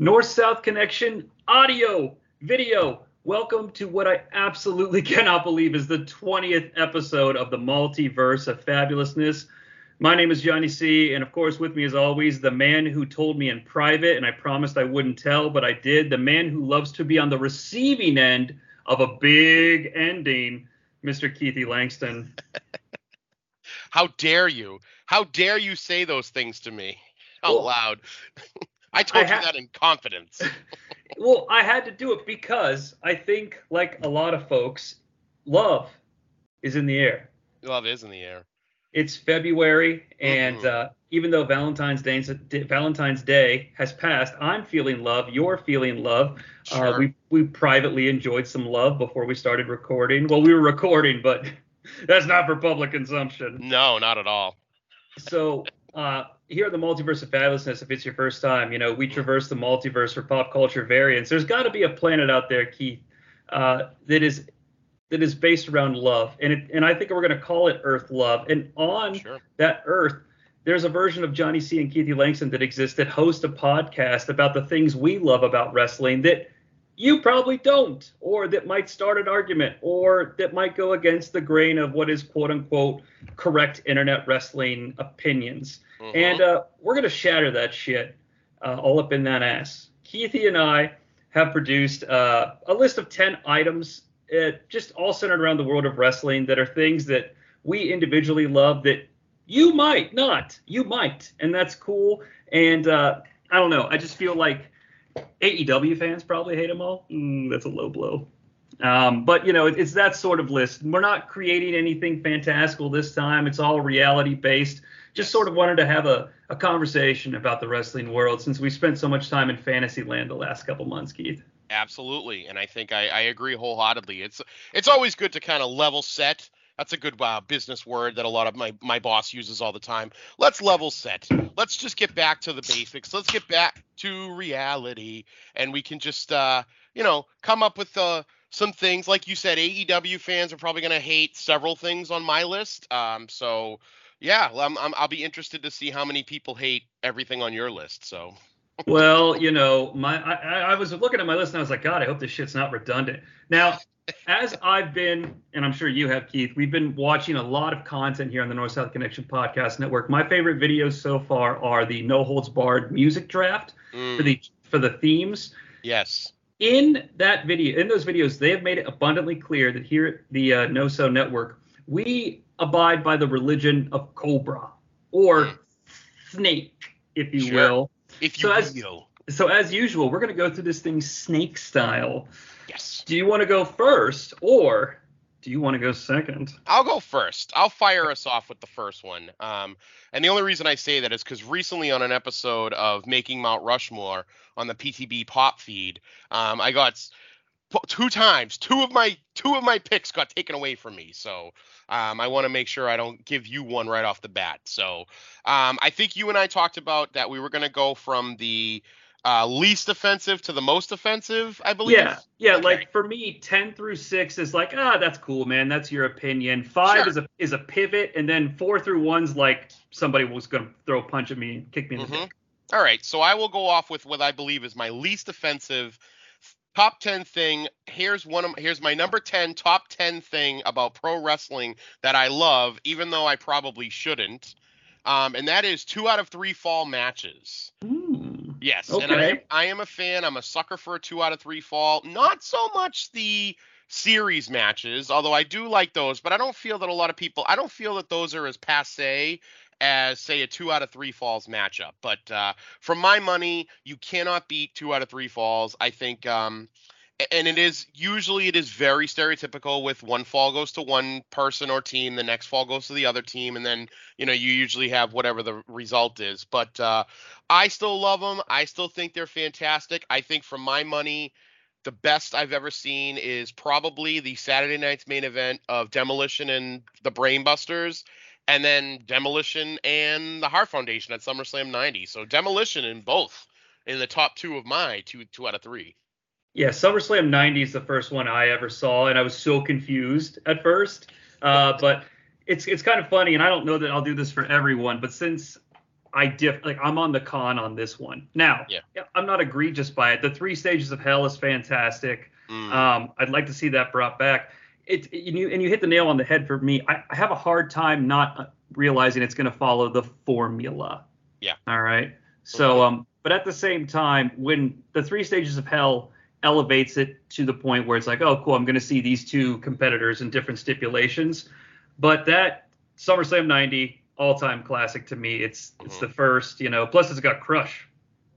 North South Connection audio, video. Welcome to what I absolutely cannot believe is the 20th episode of the multiverse of fabulousness. My name is Jonnie Sea, and of course, with me as always, the man who told me in private, and I promised I wouldn't tell, but I did, the man who loves to be on the receiving end of a big ending, Mr. Keithie Langston. How dare you? How dare you say those things to me out Well, loud? I told I you that in confidence. Well, I had to do it because I think, like a lot of folks, love is in the air. Love is in the air. It's February, and Mhm. uh, even though Valentine's Day Valentine's Day has passed, I'm feeling love. You're feeling love. Uh, Sure. we we privately enjoyed some love before we started recording. Well, we were recording, but that's not for public consumption. No, not at all. So uh, here at the Multiverse of Fabulousness, if it's your first time, you know we traverse the multiverse for pop culture variants. There's got to be a planet out there, Keith, uh, that is that is based around love, and it, and I think we're going to call it Earth Love. And on Sure. that Earth, there's a version of Jonnie Sea and Keithie Langston that exists that host a podcast about the things we love about wrestling that you probably don't, or that might start an argument, or that might go against the grain of what is quote unquote correct internet wrestling opinions. Mhm. And uh, we're going to shatter that shit uh, all up in that ass. Keithy and I have produced uh, a list of 10 items, uh, just all centered around the world of wrestling, that are things that we individually love that you might not. You might. And that's cool. And uh, I don't know. I just feel like AEW fans probably hate them all. Mm, that's a low blow. Um, but you know, it, it's that sort of list. We're not creating anything fantastical this time. It's all reality based. Just sort of wanted to have a, a conversation about the wrestling world since we spent so much time in fantasy land the last couple months, Keith. Absolutely, and I think I, I agree wholeheartedly. It's it's always good to kind of level set. That's a good uh, business word that a lot of my my boss uses all the time. Let's level set. Let's just get back to the basics. Let's get back to reality, and we can just uh, you know come up with uh, some things. Like you said, AEW fans are probably going to hate several things on my list. Um, so yeah, I'm, I'm, I'll be interested to see how many people hate everything on your list. So well, you know, my I, I I was looking at my list and I was like, God, I hope this shit's not redundant. Now, as I've been, and I'm sure you have, Keith, we've been watching a lot of content here on the North South Connection Podcast Network. My favorite videos so far are the No Holds Barred music draft for mm, the for the themes. yes, in that video, in those videos, they have made it abundantly clear that here at the uh, No So Network, we abide by the religion of Cobra or Mm. snake, if you Sure. will. if you So as- will, So as usual, we're going to go through this thing snake style. Yes. Do you want to go first, or do you want to go second? I'll go first. I'll fire us off with the first one. Um, and the only reason I say that is because recently on an episode of Making Mount Rushmore on the PTB Pop feed, um, I got two times two of my two of my picks got taken away from me. So um, I want to make sure I don't give you one right off the bat. So um, I think you and I talked about that we were going to go from the uh, least offensive to the most offensive. I believe. Yeah, yeah. Okay. Like for me, ten through six is like, ah, that's cool, man. That's your opinion. Five Sure. is a is a pivot, and then four through one's like somebody was gonna throw a punch at me and kick me in the Mhm. dick. All right, so I will go off with what I believe is my least offensive top 10 thing. Here's one of here's my number 10 top 10 thing about pro wrestling that I love even though I probably shouldn't. Um, and that is 2 out of 3 fall matches. Hmm. Yes, and I am, I am a fan. I'm a sucker for a 2 out of 3 fall. Not so much the series matches, although I do like those, but I don't feel that a lot of people, I don't feel that those are as passe as say a two out of three falls matchup. But uh, from my money, you cannot beat two out of three falls. I think, um, and it is usually it is very stereotypical with one fall goes to one person or team, the next fall goes to the other team, and then you know you usually have whatever the result is. But uh, I still love them. I still think they're fantastic. I think for my money. The best I've ever seen is probably the Saturday night's main event of Demolition and the Brainbusters and then Demolition and the Hart Foundation at SummerSlam 90. So Demolition in both in the top two of my two two out of three. Yeah, SummerSlam 90 is the first one I ever saw, and I was so confused at first. Uh, but it's it's kind of funny, and I don't know that I'll do this for everyone, but since I diff like I'm on the con on this one. Now, yeah. I'm not egregious by it. The three stages of hell is fantastic. Mm. Um, I'd like to see that brought back it, and you and you hit the nail on the head for me. I, I have a hard time not uh, realizing it's going to follow the formula. Yeah. All right. So, um, but at the same time, when the three stages of hell elevates it to the point where it's like, oh, cool, I'm going to see these two competitors in different stipulations. But that SummerSlam 90 all-time classic to me. It's mm-hmm. it's the first, you know. Plus, it's got Crush.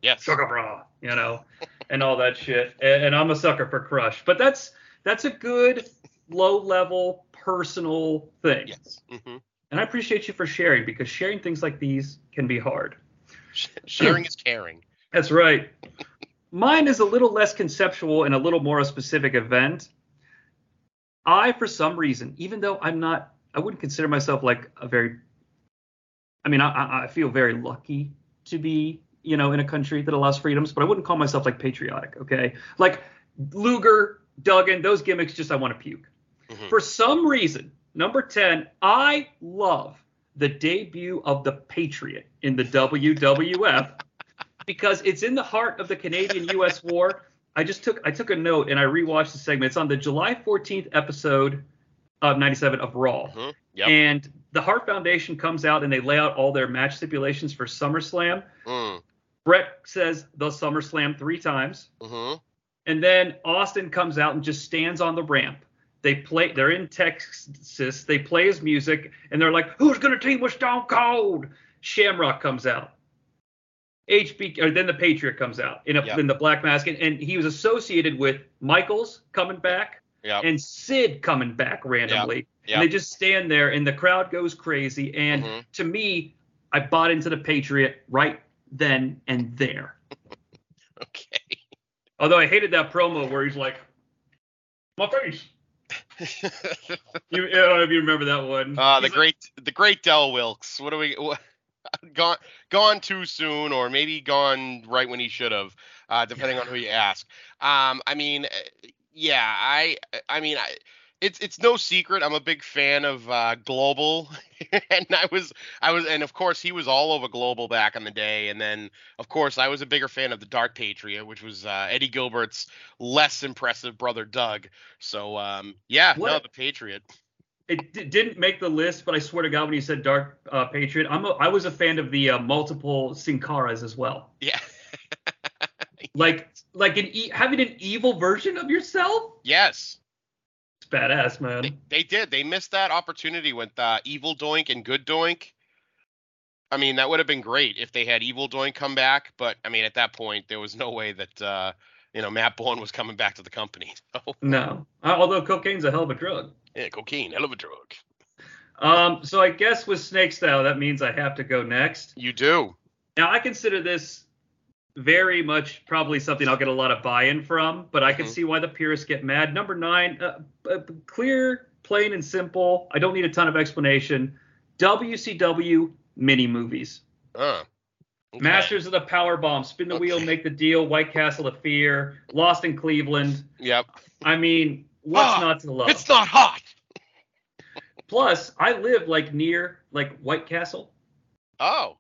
Yes. Sugar bra, you know, and all that shit. And, and I'm a sucker for Crush. But that's that's a good low level personal thing. Yes. Mm-hmm. And I appreciate you for sharing because sharing things like these can be hard. Sharing is caring. That's right. Mine is a little less conceptual and a little more a specific event. I, for some reason, even though I'm not, I wouldn't consider myself like a very, I mean, I, I feel very lucky to be, you know, in a country that allows freedoms, but I wouldn't call myself like patriotic, okay? Like Luger, Duggan, those gimmicks, just I want to puke. Mm-hmm. For some reason, number 10, I love the debut of the Patriot in the WWF because it's in the heart of the Canadian US war. I just took I took a note and I rewatched the segment. It's on the July 14th episode of 97 of Raw. Mm-hmm. Yep. And the Hart Foundation comes out and they lay out all their match stipulations for SummerSlam. Mm. Bret says the SummerSlam three times. Mm-hmm. And then Austin comes out and just stands on the ramp they play. They're in Texas. They play his music, and they're like, "Who's gonna team with Stone Cold?" Shamrock comes out. HB, or then the Patriot comes out in, a, yep. in the black mask, and, and, he was associated with Michaels coming back yep. and Sid coming back randomly. Yep. And they just stand there, and the crowd goes crazy. And mm-hmm. to me, I bought into the Patriot right then and there. okay. Although I hated that promo where he's like, "My face." you, I don't know if you remember that one. Uh, the great, the great Del Wilkes. What do we? What, gone, gone too soon, or maybe gone right when he should have, uh, depending on who you ask. Um, I mean, yeah, I, I mean, I it's it's no secret I'm a big fan of uh, Global, and I was I was and of course he was all over Global back in the day, and then of course I was a bigger fan of the Dark Patriot, which was uh, Eddie Gilbert's less impressive brother Doug. So um, yeah, what? no, the Patriot. It d- didn't make the list, but I swear to God, when you said Dark uh, Patriot, I'm a, I was a fan of the uh, multiple Sin Caras as well. Yeah. like like an e- having an evil version of yourself. Yes It's badass, man. They, they, did. They missed that opportunity with uh, Evil Doink and Good Doink. I mean, that would have been great if they had Evil Doink come back, but I mean, at that point, there was no way that uh, you know Matt Borne was coming back to the company. So. No, although cocaine's a hell of a drug. Yeah, cocaine, hell of a drug. Um, so I guess with Snake Style, that means I have to go next. You do. Now I consider this very much probably something I'll get a lot of buy-in from, but I can mm-hmm. see why the purists get mad. Number nine, uh, uh, clear, plain and simple. I don't need a ton of explanation. WCW mini movies. Uh, okay. Masters of the Power Bomb, Spin the okay. Wheel, Make the Deal, White Castle of Fear, Lost in Cleveland. Yep. I mean, what's ah, not to love? It's not hot. Plus, I live like near like White Castle. Oh.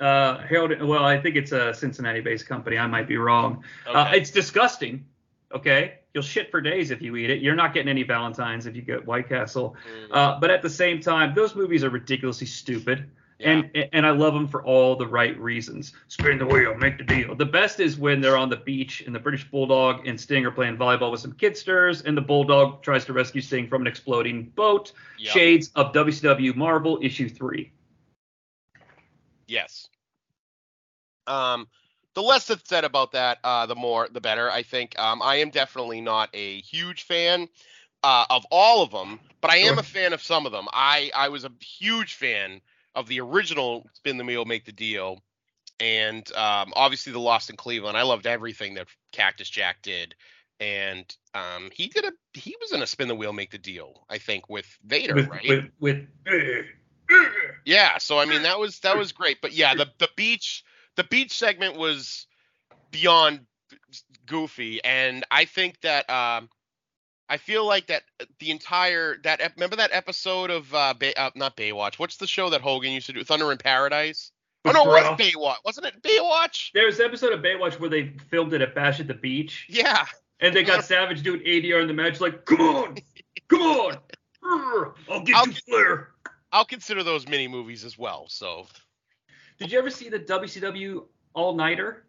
Uh, Harold. Well, I think it's a Cincinnati-based company. I might be wrong. Uh, okay. Uh, it's disgusting. Okay, you'll shit for days if you eat it. You're not getting any Valentines if you get White Castle. Mm. Uh, but at the same time, those movies are ridiculously stupid. And and I love them for all the right reasons. Spin the wheel, make the deal. The best is when they're on the beach and the British Bulldog and Sting are playing volleyball with some kidsters, and the Bulldog tries to rescue Sting from an exploding boat. Yep. Shades of WCW Marvel issue three. Yes. Um, the less that's said about that, uh, the more the better. I think. Um, I am definitely not a huge fan uh, of all of them, but I am a fan of some of them. I I was a huge fan of the original Spin the Wheel, Make the Deal, and um, obviously the Lost in Cleveland. I loved everything that Cactus Jack did, and um, he did a he was in a Spin the Wheel, Make the Deal. I think with Vader, with, right? with with Yeah, so I mean that was that was great, but yeah, the the beach the beach segment was beyond goofy, and I think that um, I feel like that the entire that remember that episode of uh, Bay, uh not Baywatch, what's the show that Hogan used to do, Thunder in Paradise? Oh no, it was. Baywatch, wasn't it Baywatch? There's an episode of Baywatch where they filmed it at Bash at the Beach, Yeah, and they got Savage doing ADR in the match, like, come on, come on, I'll get I'll you, Flair. I'll consider those mini movies as well. So Did you ever see the WCW All Nighter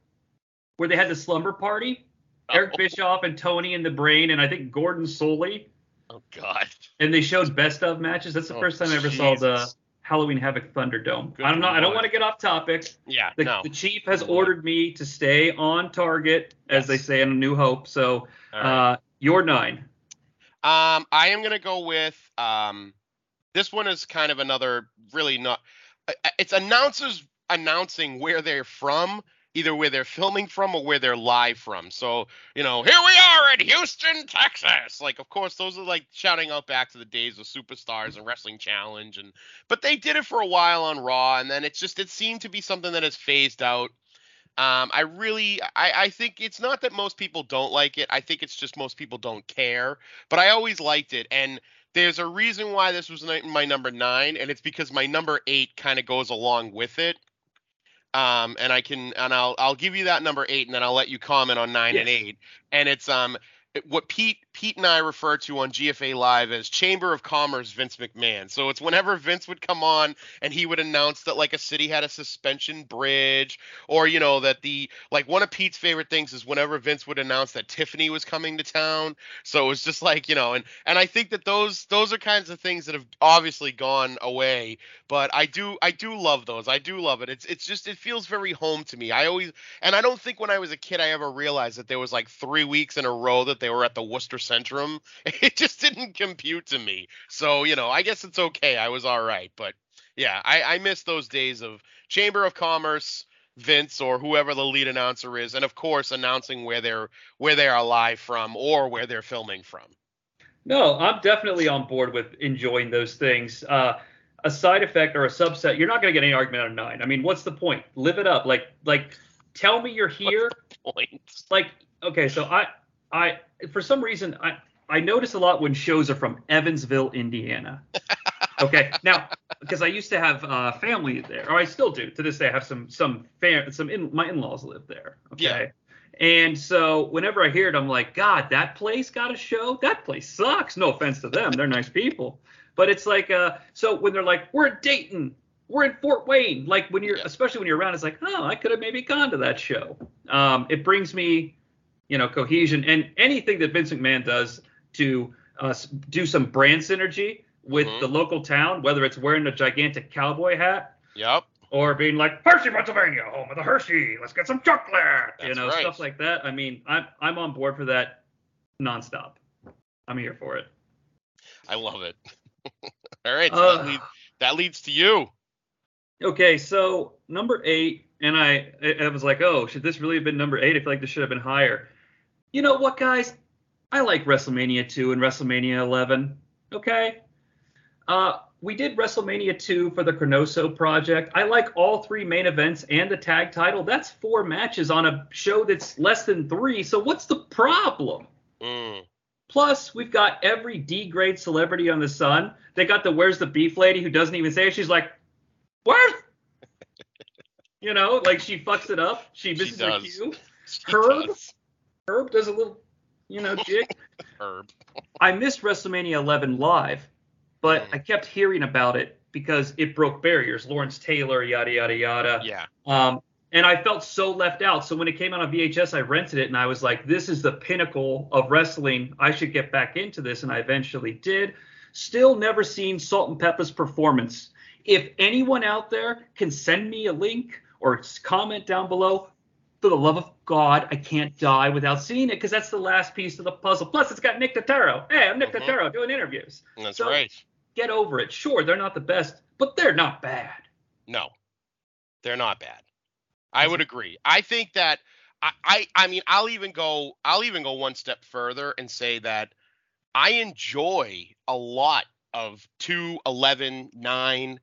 where they had the slumber party? Eric Bischoff and Tony and the Brain, and I think Gordon Solie, oh god, and they showed best of matches. That's the Oh, first time I ever saw the Jesus. Halloween Havoc Thunderdome. Good I don't know. I don't want to get off topic. yeah, The, no, the chief has Good lord. ordered me to stay on target, as they say in A New Hope. So, right. uh, your nine. Um, I am gonna go with um, this one is kind of another really not. It's announcers announcing where they're from, either where they're filming from or where they're live from. So you know, here we are in Houston, Texas. Like, of course, those are like shouting out back to the days of superstars and wrestling challenge, and but they did it for a while on Raw, and then it's just it seemed to be something that has phased out. Um, I really, I, I think it's not that most people don't like it. I think it's just most people don't care. But I always liked it, and there's a reason why this was my number nine, and it's because my number eight kind of goes along with it. Um, and I can, and I'll, I'll give you that number eight, and then I'll let you comment on nine and eight. And it's um, what Pete, Pete and I refer to on GFA Live as Chamber of Commerce Vince McMahon. So it's whenever Vince would come on and he would announce that like a city had a suspension bridge, or you know that the like one of Pete's favorite things is whenever Vince would announce that Tiffany was coming to town. So it was just like you know, and and I think that those those are kinds of things that have obviously gone away. But I do I do love those. I do love it. It's it's just it feels very home to me. I always and I don't think when I was a kid I ever realized that there was like three weeks in a row that they were at the Worcester Centrum. It just didn't compute to me. So you know, I guess it's okay. I was all right, but yeah, I I miss those days of Chamber of Commerce. Vince or whoever the lead announcer is, and of course announcing where they're where they are live from or where they're filming from. No, I'm definitely on board with enjoying those things. Uh, a side effect or a subset, you're not going to get any argument out of nine. I mean, what's the point? Live it up. Like, like, tell me you're here. Points. Like, okay, so I, I, for some reason, I, I notice a lot when shows are from Evansville, Indiana. Okay, now because I used to have uh, family there, or I still do to this day. I have some some fam- some in my in-laws live there. Okay. And so whenever I hear it, I'm like, God, that place got a show. That place sucks. No offense to them, they're nice people, but it's like, uh, so when they're like, we're in Dayton, we're in Fort Wayne, like when you're, Yeah. especially when you're around, it's like, oh, I could have maybe gone to that show. Um, it brings me, you know, cohesion and anything that Vince McMahon does to uh, do some brand synergy with Mhm. the local town, whether it's wearing a gigantic cowboy hat Yep. or being like Hershey, Pennsylvania, home of the Hershey. Let's get some chocolate. you know, right. stuff like that. I mean, I'm I'm on board for that nonstop. I'm here for it. I love it. All right. So Uh, that, lead, that leads to you. Okay, so number eight, and I I I was like, oh, should this really have been number eight? I feel like this should have been higher. You know what, guys? I like WrestleMania 2 and WrestleMania 11. Okay. Uh, we did WrestleMania 2 for the Chronoso project. I like all three main events and the tag title. That's four matches on a show that's less than three. So what's the problem? Mm. Plus, we've got every D grade celebrity on the sun. They got the Where's the Beef lady who doesn't even say it. She's like, Where? you know, like she fucks it up. She She misses her cue. She Herb? does. Herb does a little, you know, jig. Herb. I missed WrestleMania 11 live, but Mm. I kept hearing about it because it broke barriers. Lawrence Taylor, yada yada yada. Yeah. Um, and I felt so left out. So when it came out on VHS, I rented it and I was like, this is the pinnacle of wrestling. I should get back into this, and I eventually did. Still never seen Salt and Pepper's performance. If anyone out there can send me a link or comment down below, for the love of God, I can't die without seeing it because that's the last piece of the puzzle. Plus, it's got Nick Turturro. Hey, I'm Nick Mhm. Turturro doing interviews. That's So- right. Get over it. Sure, they're not the best, but they're not bad. No, they're not bad. I would agree. I think that I, I I mean I'll even go I'll even go one step further and say that I enjoy a lot of 2, 11, 9,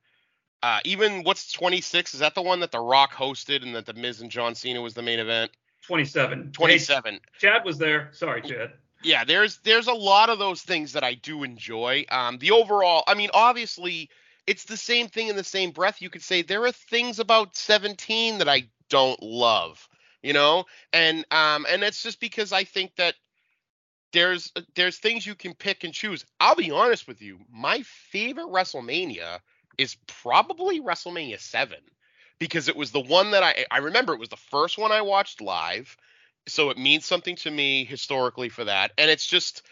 uh, even what's 26? Is that the one that The Rock hosted and that The Miz and John Cena was the main event? 27. 27. Hey, Chad was there. Sorry, Chad. yeah there's there's a lot of those things that i do enjoy um the overall i mean obviously it's the same thing in the same breath you could say there are things about 17 that i don't love you know and um and it's just because i think that there's there's things you can pick and choose i'll be honest with you my favorite wrestlemania is probably wrestlemania 7 because it was the one that i i remember it was the first one i watched live so it means something to me historically for that and it's just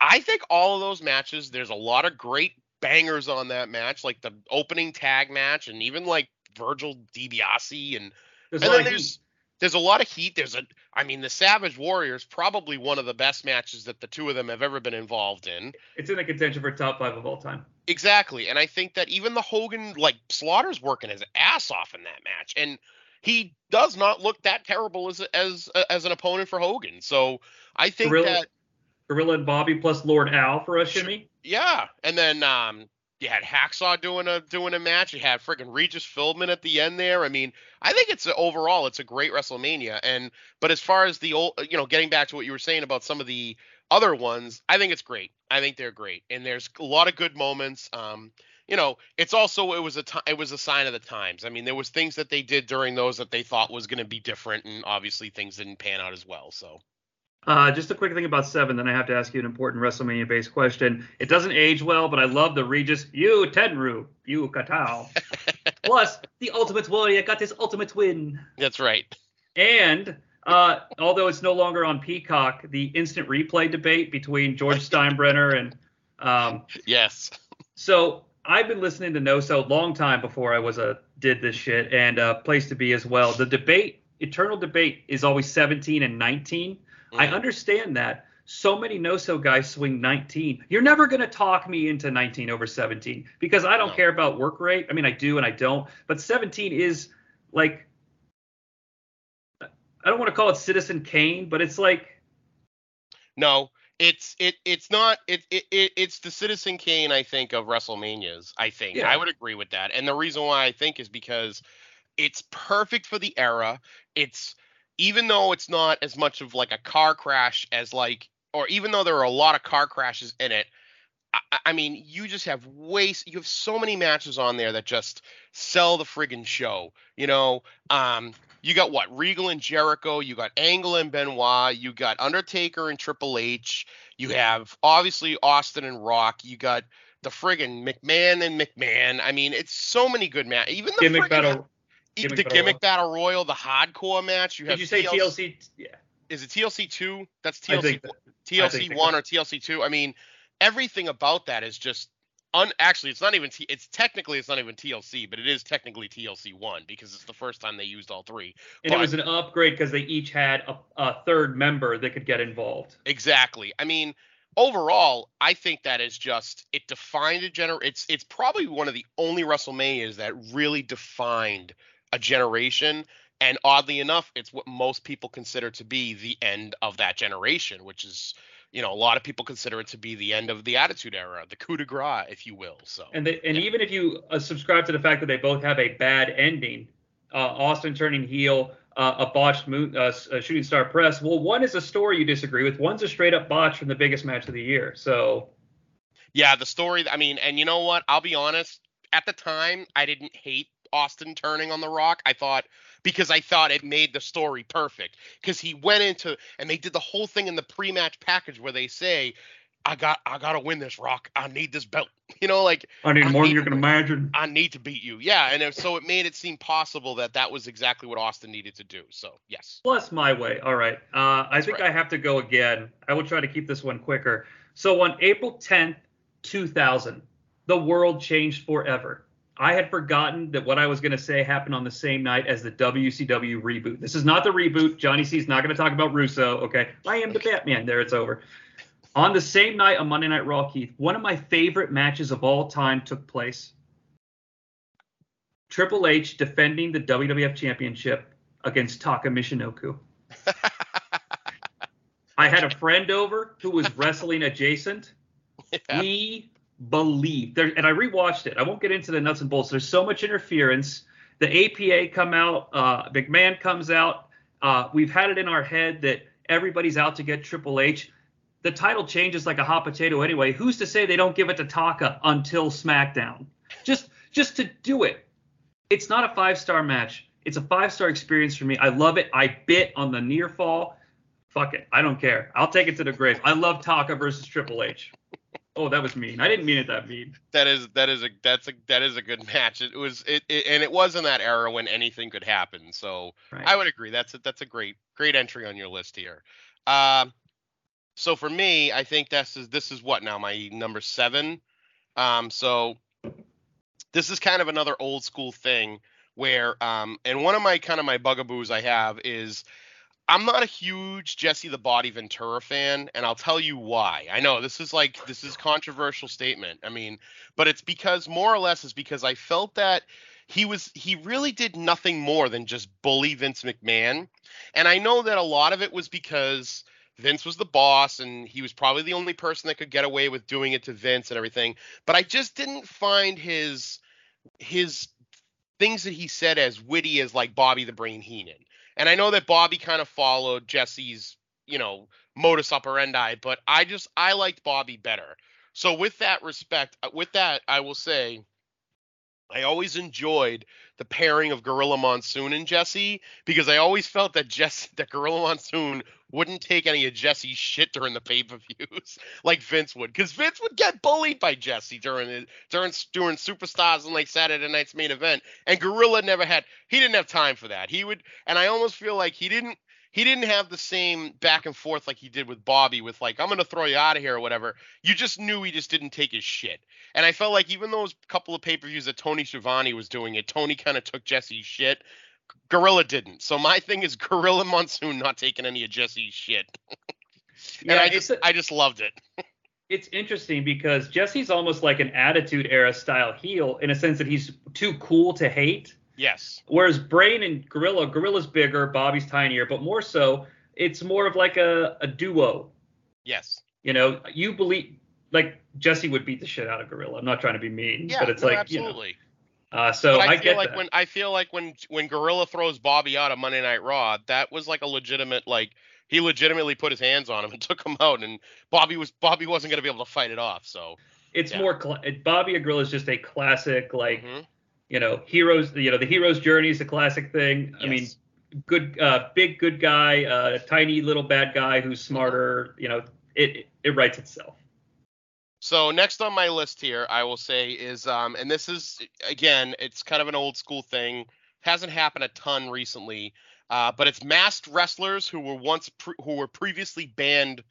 i think all of those matches there's a lot of great bangers on that match like the opening tag match and even like virgil DiBiase and There's and then there's heat. there's a lot of heat there's a i mean the savage warriors probably one of the best matches that the two of them have ever been involved in It's in the contention for top five of all time. Exactly. And I think that even the Hogan, like Slaughter's working his ass off in that match. And he does not look that terrible as as as an opponent for Hogan. So I think Gorilla, that Gorilla and Bobby plus Lord Al for a shimmy. yeah. And then um you had Hacksaw doing a doing a match. You had friggin' Regis Philbin at the end there. I mean, I think it's a, overall it's a great WrestleMania. And but as far as the old, you know, getting back to what you were saying about some of the other ones, I think it's great. I think they're great, and there's a lot of good moments. Um, you know, it's also it was a ti it was a sign of the times. I mean, there was things that they did during those that they thought was going to be different, and obviously things didn't pan out as well. So Uh, just a quick thing about seven, then I have to ask you an important WrestleMania based question. It doesn't age well, but I love the Regis you Tenryu, you Kitao. Plus, the Ultimate Warrior got his ultimate win. that's right. And uh, although it's no longer on Peacock, the instant replay debate between George Steinbrenner and um, Yes. so I've been listening to No So long time before I was a did this shit and uh, place to be as well. The debate, eternal debate, is always 17 and 19. I Mhm. understand that. So many no so guys swing 19. You're never going to talk me into 19 over 17 because I don't No. care about work rate. I mean, I do and I don't, but 17 is like, I don't want to call it Citizen Kane, but it's like, No, it's it it's not it, it, it it's the Citizen Kane I think of WrestleManias. I think Yeah. I would agree with that, and the reason why I think is because it's perfect for the era. It's even though it's not as much of like a car crash as like, or even though there are a lot of car crashes in it. I, I mean, you just have waste. You have so many matches on there that just sell the friggin' show. You know, um, you got what Regal and Jericho, you got Angle and Benoit, you got Undertaker and Triple H, you have obviously Austin and Rock, you got the friggin' McMahon and McMahon. I mean, it's so many good matches. Even the gimmick friggin' battle. gimmick the battle gimmick battle royal, the hardcore match. You Did have you say TLC? TLC? Yeah. Is it TLC two? That's TLC. That. TLC one so. or TLC two. I mean, everything about that is just un. Actually, it's not even. T- it's technically it's not even TLC, but it is technically TLC one because it's the first time they used all three. And But- it was an upgrade because they each had a, a third member that could get involved. Exactly. I mean, overall, I think that is just it defined a gener. It's it's probably one of the only WrestleManias that really defined a generation. And oddly enough, it's what most people consider to be the end of that generation, which is, you know, a lot of people consider it to be the end of the Attitude Era, the coup de grace, if you will. So And they, and Yeah. even if you uh, subscribe to the fact that they both have a bad ending, uh, Austin turning heel, uh, a botched moon, uh, s- uh, shooting star press. Well, one is a story you disagree with. One's a straight up botch from the biggest match of the year. So Yeah, the story. I mean, and you know what? I'll be honest. At the time, I didn't hate Austin turning on the Rock. I thought because I thought it made the story perfect because he went into and they did the whole thing in the pre-match package where they say, "I got, I got to win this Rock. I need this belt." You know, like I need I more than you can imagine. I need to beat you. Yeah, and it- so it made it seem possible that that was exactly what Austin needed to do. So yes. Plus my way. All right. Uh, I That's think right. I have to go again. I will try to keep this one quicker. So on April 10th, 2000, the world changed forever. I had forgotten that what I was going to say happened on the same night as the WCW reboot. This is not the reboot. Jonnie Sea is not going to talk about Russo. Okay. I am the Batman. There, it's over. On the same night on Monday Night Raw, Keith, one of my favorite matches of all time took place. Triple H defending the WWF Championship against Taka Michinoku. I had a friend over who was wrestling adjacent. Yeah. We believed there, and I rewatched it. I won't get into the nuts and bolts. There's so much interference. The APA come out. Uh, McMahon comes out. Uh, we've had it in our head that everybody's out to get Triple H. The title changes like a hot potato anyway. Who's to say they don't give it to Taka until SmackDown? Just just to do it. It's not a five star match. It's a five star experience for me. I love it. I bit on the near fall. Fuck it. I don't care. I'll take it to the grave. I love Taka versus Triple H. Oh, that was mean. I didn't mean it that mean. That is that is a that's a that is a good match. It was it, it and it was in that era when anything could happen. So Right. I would agree. That's a, that's a great great entry on your list here. Um, so for me, I think this is this is what now my number seven. Um, so this is kind of another old school thing where um, and one of my kind of my bugaboos I have is I'm not a huge Jesse the Body Ventura fan, and I'll tell you why. I know this is like this is controversial statement. I mean, but it's because more or less is because I felt that he was he really did nothing more than just bully Vince McMahon. And I know that a lot of it was because Vince was the boss and he was probably the only person that could get away with doing it to Vince and everything. But I just didn't find his his things that he said as witty as like Bobby the Brain Heenan. And I know that Bobby kind of followed Jesse's, you know, modus operandi, but I just I liked Bobby better. So with that respect, uh, with that I will say I always enjoyed the pairing of Gorilla Monsoon and Jesse because I always felt that Jesse that Gorilla Monsoon wouldn't take any of Jesse's shit during the pay-per-views like Vince would because Vince would get bullied by Jesse during during during Superstars and like Saturday Night's main event and Gorilla never had he didn't have time for that. He would and I almost feel like he didn't he didn't have the same back and forth like he did with Bobby with like I'm gonna throw you out of here or whatever you just knew he just didn't take his shit and I felt like even those couple of pay-per-views that Tony Schiavone was doing it Tony kind of took Jesse's shit Gorilla didn't. So my thing is Gorilla Monsoon not taking any of Jesse's shit. and Yeah, I just a- I just loved it. It's interesting because Jesse's almost like an attitude era style heel in a sense that he's too cool to hate. Yes. Whereas Brain and Gorilla, Gorilla's bigger, Bobby's tinier, but more so, it's more of like a, a duo. Yes. You know, you believe like Jesse would beat the shit out of Gorilla. I'm not trying to be mean, Yeah. but it's no, like you know. absolutely. Uh, so but I, I, feel get like that. when I feel like when when Gorilla throws Bobby out of Monday Night Raw, that was like a legitimate like he legitimately put his hands on him and took him out, and Bobby was Bobby wasn't gonna be able to fight it off. So it's yeah. more cla- Bobby and Gorilla is just a classic like mhm. You know heroes. You know the hero's journey is a classic thing. I mean, good, uh, big good guy, uh, tiny little bad guy who's smarter. You know, it it, it writes itself. So next on my list here, I will say is, um, and this is again, it's kind of an old school thing. Hasn't happened a ton recently, uh, but it's masked wrestlers who were once pre- who were previously banned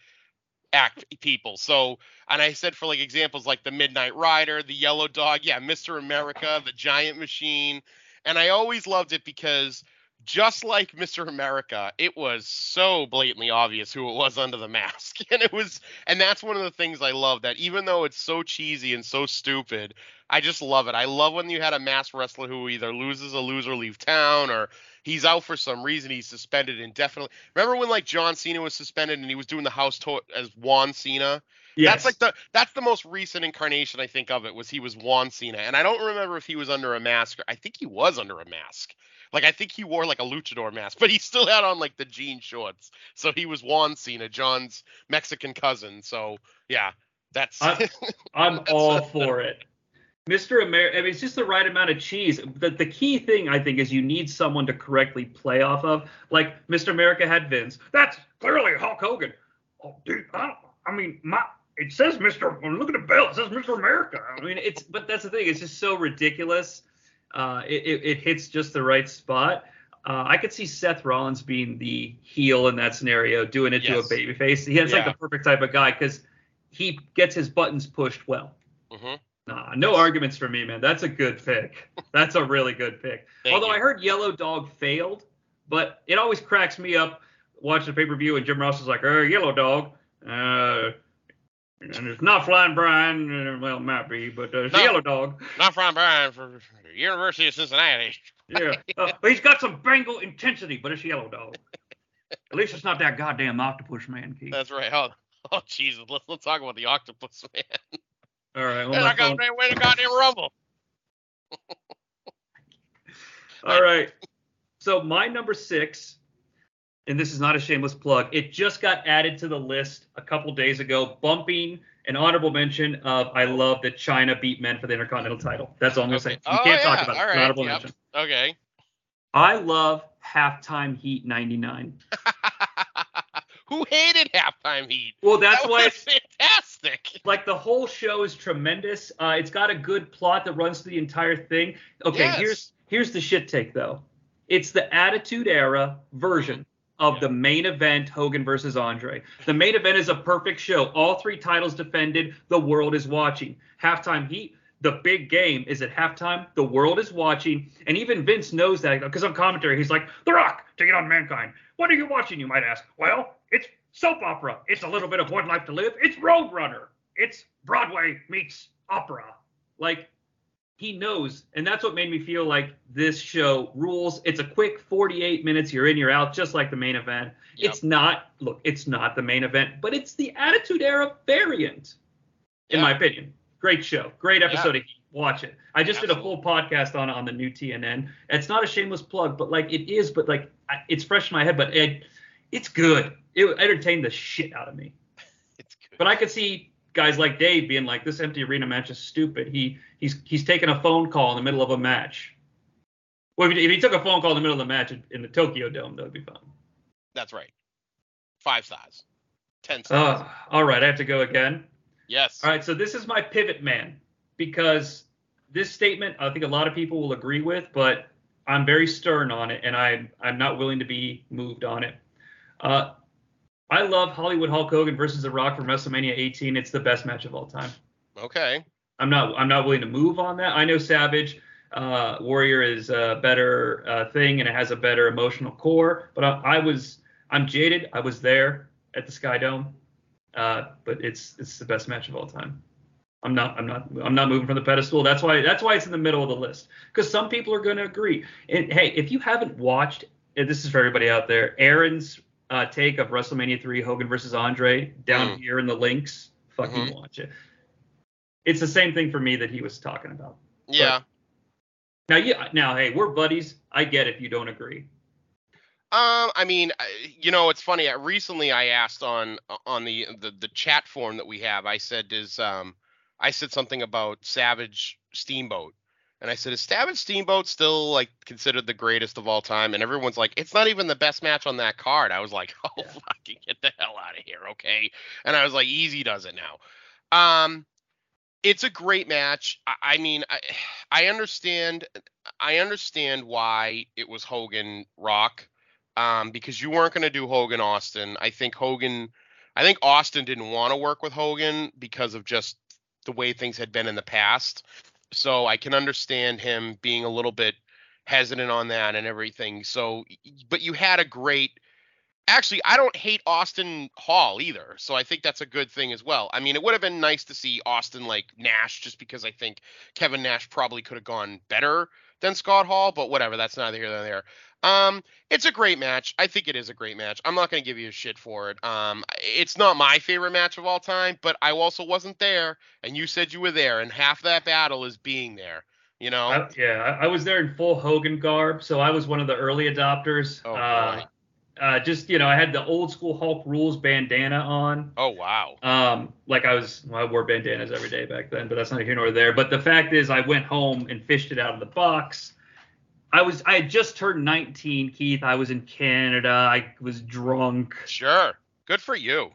act people. So, and I said for like examples like the Midnight Rider, the Yellow Dog, yeah, Mr. America, the Giant Machine, and I always loved it because just like Mr. America, it was so blatantly obvious who it was under the mask. And it was and that's one of the things I love that even though it's so cheesy and so stupid, I just love it. I love when you had a masked wrestler who either loses a loser leave town or he's out for some reason he's suspended indefinitely. Remember when like John Cena was suspended and he was doing the house tour as Juan Cena? Yes. That's like the that's the most recent incarnation I think of it was he was Juan Cena. And I don't remember if he was under a mask. Or, I think he was under a mask. Like I think he wore like a luchador mask, but he still had on like the jean shorts. So he was Juan Cena, John's Mexican cousin. So yeah, that's I- I'm all for it. Mr. America, I mean, it's just the right amount of cheese. The, the key thing, I think, is you need someone to correctly play off of. Like Mr. America had Vince. That's clearly Hulk Hogan. Oh, dude, I, I mean, my it says Mr. Look at the belt. It says Mr. America. I mean, it's but that's the thing. It's just so ridiculous. Uh, it, it, it hits just the right spot. Uh, I could see Seth Rollins being the heel in that scenario, doing it Yes. to a babyface. He's like Yeah. the perfect type of guy because he gets his buttons pushed well. hmm Nah, no arguments for me, man. That's a good pick. That's a really good pick. Although you. I heard Yellow Dog failed, but it always cracks me up watching the pay per view and Jim Ross is like, "Oh, Yellow Dog, uh, and it's not Flying Brian. uh, Well, it might be, but uh, it's No. Yellow Dog. Not Flying Brian for University of Cincinnati. Yeah, uh, but he's got some Bengal intensity, but it's Yellow Dog. At least it's not that goddamn octopus man, Keith. That's right. Oh, oh Jesus. Let's let's talk about the octopus man. All right, well, And I got phone- to win a goddamn rumble. All right. So my number six, and this is not a shameless plug, it just got added to the list a couple days ago, bumping an honorable mention of I love that Chyna beat men for the Intercontinental title. That's all I'm gonna say. You Oh, can't yeah. talk about it. All an right. honorable Yep. mention. Okay. I love halftime heat 99. Who hated halftime heat? Well, that's that why it's fantastic. like the whole show is tremendous. Uh, it's got a good plot that runs through the entire thing. Okay, Yes. here's here's the shit take though. It's the Attitude Era version of Yeah. the main event, Hogan versus Andre. The main event is a perfect show. All three titles defended. The world is watching. Halftime Heat. The big game is at halftime. The world is watching, and even Vince knows that because on commentary he's like, "The Rock, take it on Mankind." What are you watching? You might ask. Well, it's soap opera. It's a little bit of One Life to Live. It's Roadrunner. It's Broadway meets opera. Like he knows, and that's what made me feel like this show rules. It's a quick 48 minutes. You're in, you're out, just like the main event. Yep. It's not. Look, it's not the main event, but it's the Attitude Era variant, in Yeah. my opinion. Great show, great episode of Heat. Watch it. I just did a full podcast on on the new TNN. It's not a shameless plug, but like it is, but like it's fresh in my head. But it, it's good. It entertained the shit out of me. It's good. But I could see guys like Dave being like, "This empty arena match is stupid." He he's he's taking a phone call in the middle of a match. Well, if he, if he took a phone call in the middle of the match in, the Tokyo Dome, that would be fun. That's right. Five stars. Ten stars. Uh, all right, I have to go again. yes. All right, so this is my pivot man because this statement I think a lot of people will agree with, but I'm very stern on it, and I'm I'm not willing to be moved on it. Uh, I love Hollywood Hulk Hogan versus The Rock from WrestleMania 18. It's the best match of all time. Okay. I'm not I'm not willing to move on that. I know Savage uh, Warrior is a better uh, thing and it has a better emotional core, but I, I was I'm jaded. I was there at the Sky Dome, uh, but it's it's the best match of all time. I'm not I'm not I'm not moving from the pedestal. That's why that's why it's in the middle of the list because some people are going to agree. And hey, if you haven't watched, and this is for everybody out there, Aaron's uh, take of WrestleMania 3 Hogan versus Andre down Mm. here in the links, fucking Mhm. watch it. It's the same thing for me that he was talking about. Yeah. Now, yeah, now, hey, we're buddies. I get if you don't agree. Um, I mean, you know, it's funny. Recently, I asked on on the, the the chat form that we have. I said, "Is um, I said something about Savage Steamboat, and I said, is Savage Steamboat still like considered the greatest of all time?" And everyone's like, "It's not even the best match on that card." I was like, "Oh, Yeah. fucking get the hell out of here, okay?" And I was like, "Easy does it now." Um, it's a great match. I, I mean, I, I understand. I understand why it was Hogan Rock um, because you weren't going to do Hogan Austin. I think Hogan, I think Austin didn't want to work with Hogan because of just the way things had been in the past. So I can understand him being a little bit hesitant on that and everything. So, but you had a great. Actually, I don't hate Austin Hall either, so I think that's a good thing as well. I mean, it would have been nice to see Austin like Nash, just because I think Kevin Nash probably could have gone better than Scott Hall, but whatever, that's neither here nor there. Um, it's a great match. I think it is a great match. I'm not gonna give you a shit for it. Um, it's not my favorite match of all time, but I also wasn't there, and you said you were there, and half that battle is being there. You know? I, yeah, I, I was there in full Hogan garb, so I was one of the early adopters. Oh, uh, uh, just you know, I had the old school Hulk rules bandana on. oh wow. Um, like I was, well, I wore bandanas every day back then, but that's not here nor there. But the fact is, I went home and fished it out of the box. I was, I had just turned 19, Keith. I was in Canada. I was drunk. Sure. Good for you.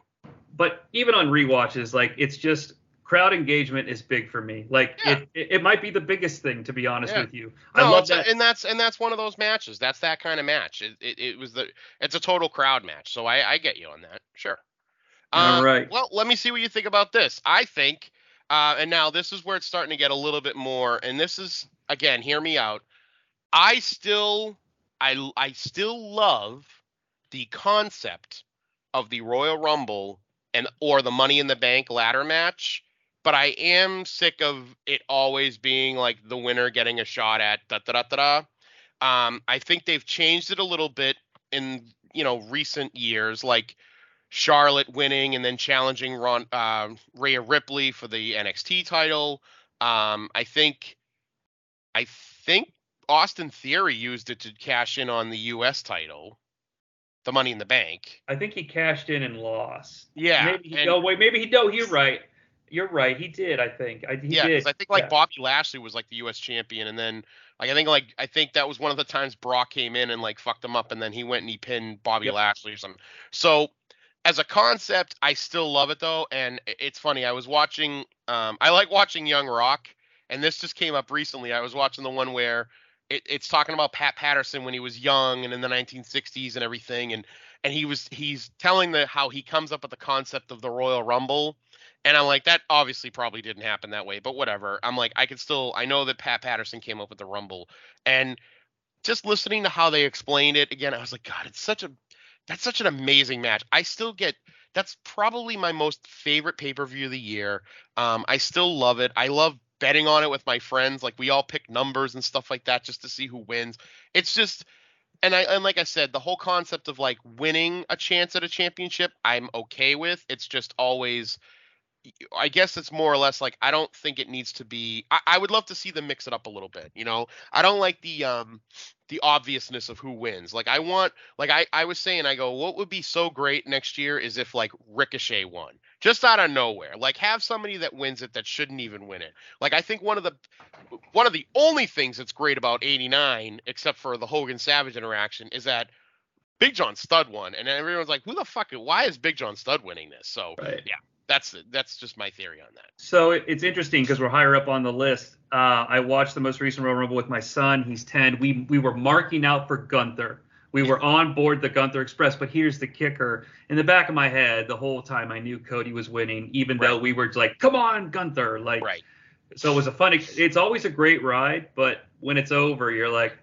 but even on rewatches, like it's just crowd engagement is big for me. Like Yeah. it, it, it might be the biggest thing to be honest Yeah. with you. No, I love it's a- and that's and that's one of those matches. That's that kind of match. It, it, it was the it's a total crowd match. So I, I get you on that. Sure. All Um, right. Well, let me see what you think about this. I think, uh, and now this is where it's starting to get a little bit more. And this is again, hear me out. I still, I I still love the concept of the Royal Rumble and or the Money in the Bank ladder match. But I am sick of it always being like the winner getting a shot at da da da da. da. Um, I think they've changed it a little bit in you know recent years, like Charlotte winning and then challenging Ron, uh, Rhea Ripley for the NXT title. Um, I think, I think Austin Theory used it to cash in on the U.S. title, the Money in the Bank. I think he cashed in and lost. Yeah, Maybe he, and- oh wait, maybe he no, you're right. You're right. He did. I think. I, he yeah, did. I think like yeah. Bobby Lashley was like the U.S. champion, and then like I think like I think that was one of the times Brock came in and like fucked him up, and then he went and he pinned Bobby Yep. Lashley or something. So as a concept, I still love it though, and it's funny. I was watching, um, I like watching Young Rock, and this just came up recently. I was watching the one where it, it's talking about Pat Patterson when he was young and in the 1960s and everything, and and he was he's telling the how he comes up with the concept of the Royal Rumble. And I'm like, that obviously probably didn't happen that way, but whatever. I'm like, I could still, I know that Pat Patterson came up with the Rumble, and just listening to how they explained it again, I was like, God, it's such a, that's such an amazing match. I still get, that's probably my most favorite pay per view of the year. Um, I still love it. I love betting on it with my friends. Like we all pick numbers and stuff like that just to see who wins. It's just, and I and like I said, the whole concept of like winning a chance at a championship, I'm okay with. It's just always I guess it's more or less like I don't think it needs to be. I, I would love to see them mix it up a little bit. You know, I don't like the um the obviousness of who wins. Like I want, like I I was saying, I go, what would be so great next year is if like Ricochet won just out of nowhere. Like have somebody that wins it that shouldn't even win it. Like I think one of the one of the only things that's great about '89, except for the Hogan Savage interaction, is that. Big John Studd won, and everyone's like, "Who the fuck? Why is Big John Studd winning this?" So Right. yeah, that's that's just my theory on that. So it, it's interesting because we're higher up on the list. Uh, I watched the most recent Royal Rumble with my son. He's 10. We we were marking out for Gunther. We were on board the Gunther Express, but here's the kicker. In the back of my head, the whole time I knew Cody was winning, even though we were like, "Come on, Gunther!" Like, Right. so it was a funny. It's always a great ride, but when it's over, you're like,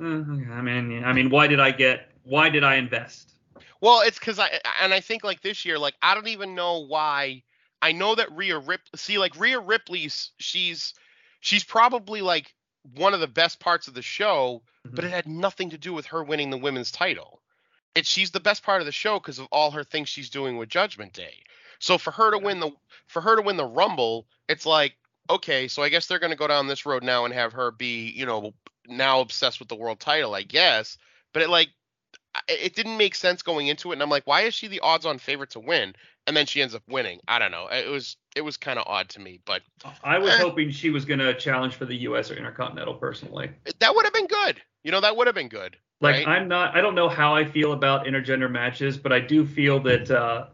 "Uh, I mean, I mean, why did I get? Why did I invest? Well, it's because I and I think like this year, like I don't even know why. I know that Rhea Rip. See, like Rhea Ripley's, she's she's probably like one of the best parts of the show, but mm-hmm. it had nothing to do with her winning the women's title. It's she's the best part of the show because of all her things she's doing with Judgment Day. So for her to win the for her to win the Rumble, it's like okay, so I guess they're going to go down this road now and have her be, you know, now obsessed with the world title, I guess. But it like it didn't make sense going into it and i'm like why is she the odds on favorite to win and then she ends up winning i don't know it was it was kind of odd to me but I was Eh. hoping she was gonna challenge for the U.S. or Intercontinental personally. that would have been good you know that would have been good Like right? I'm not, I don't know how I feel about intergender matches, but I do feel that uh,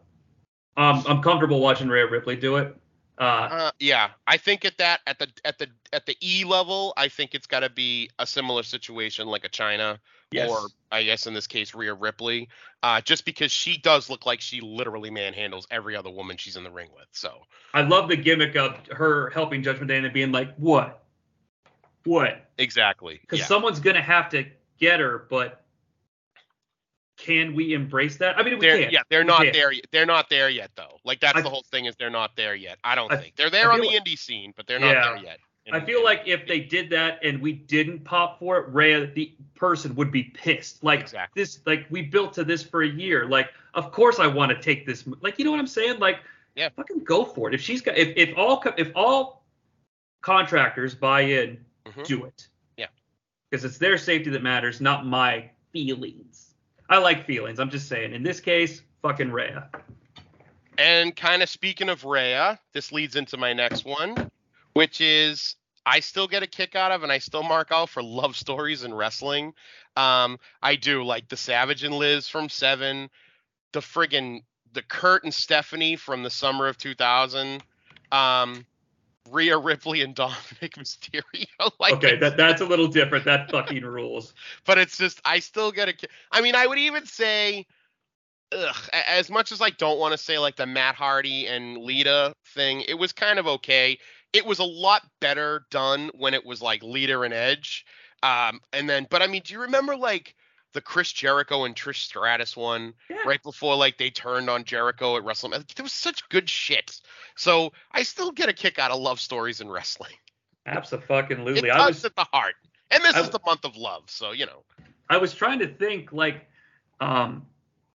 um, I'm comfortable watching Rhea Ripley do it. Uh, uh, yeah i think at that at the at the at the e level i think it's got to be a similar situation like a Chyna yes. or i guess in this case Rhea Ripley uh, just because she does look like she literally manhandles every other woman she's in the ring with so I love the gimmick of her helping Judgment Day and being like, "What? What?" exactly Because yeah. someone's gonna have to get her, but can we embrace that? I mean, we they're can. yeah they're We not can. there yet they're not there yet though like that's I- the whole thing is they're not there yet i don't I- think they're there on the feel indie scene but they're not Yeah. there yet I feel like if they did that and we didn't pop for it, Rhea, the person would be pissed. Like Exactly. this, like we built to this for a year. Like, of course I want to take this. Like, you know what I'm saying? Like, Yeah. fucking go for it. If she's got, if if all if all contractors buy in, Mhm. do it. Yeah. Because it's their safety that matters, not my feelings. I like feelings. I'm just saying. In this case, fucking Rhea. and kind of speaking of Rhea, this leads into my next one, which is I still get a kick out of and I still mark out for love stories in wrestling. Um, I do like the Savage and Liz from Seven, the friggin' the Kurt and Stephanie from the summer of 2000. Um, Rhea Ripley and Dominik Mysterio. like okay, that that's a little different. That fucking rules. but it's just I still get a. I mean, I would even say, ugh, as much as I don't want to say like the Matt Hardy and Lita thing, it was kind of okay. It was a lot better done when it was like Lita and Edge. Um, and then, but I mean, do you remember like the Chris Jericho and Trish Stratus one Yeah. right before like they turned on Jericho at WrestleMania? There was such good shit. So I still get a kick out of love stories in wrestling. It Absolutely. I was at the heart. And this I- is the month of love, so you know. I was trying to think like um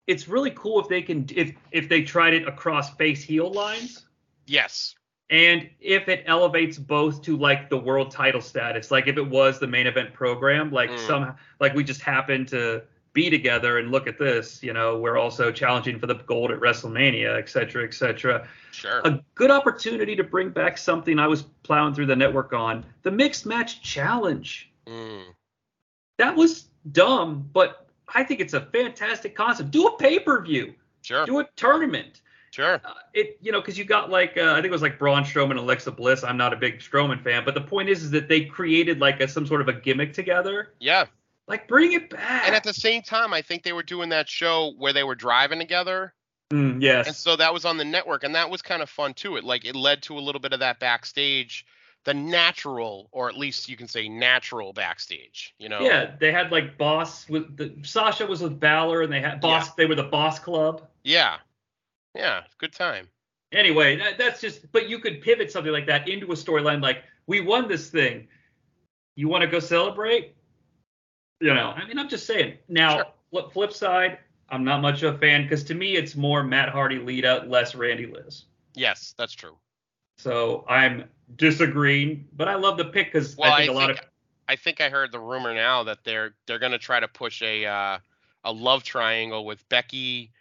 it's really cool if they can if if they tried it across face heel lines Yes. And if it elevates both to like the world title status like if it was the main event program like Mm. some like we just happened to be together and look at this you know we're also challenging for the gold at WrestleMania et cetera et cetera Sure. a good opportunity to bring back something I was plowing through the network on the mixed match challenge Mm. that was dumb, but I think it's a fantastic concept. Do a pay per view, Sure. do a tournament. Sure. Uh, it you know because you got like uh, I think it was like Braun Strowman and Alexa Bliss. I'm not a big Strowman fan, but the point is is that they created like a, some sort of a gimmick together. Yeah. Like bring it back. And at the same time, I think they were doing that show where they were driving together. Mm, yes. And so that was on the network. And that was kind of fun too. It like it led to a little bit of that backstage, the natural, or at least you can say natural backstage, you know? Yeah, they had like Boss with the Sasha was with Balor, and they had Boss. They were the Boss Club. Yeah. Yeah. Good time. Anyway, that, that's just. But you could pivot something like that into a storyline like we won this thing. You want to go celebrate? You know, I mean, I'm just saying. Now, Sure. flip, flip side, I'm not much of a fan because to me it's more Matt Hardy, lead Lita, less Randy Liz. Yes, that's true. So I'm disagreeing, but I love the pick because Well, I think a lot of I think I heard the rumor now that they're they're gonna try to push a uh, a love triangle with Becky,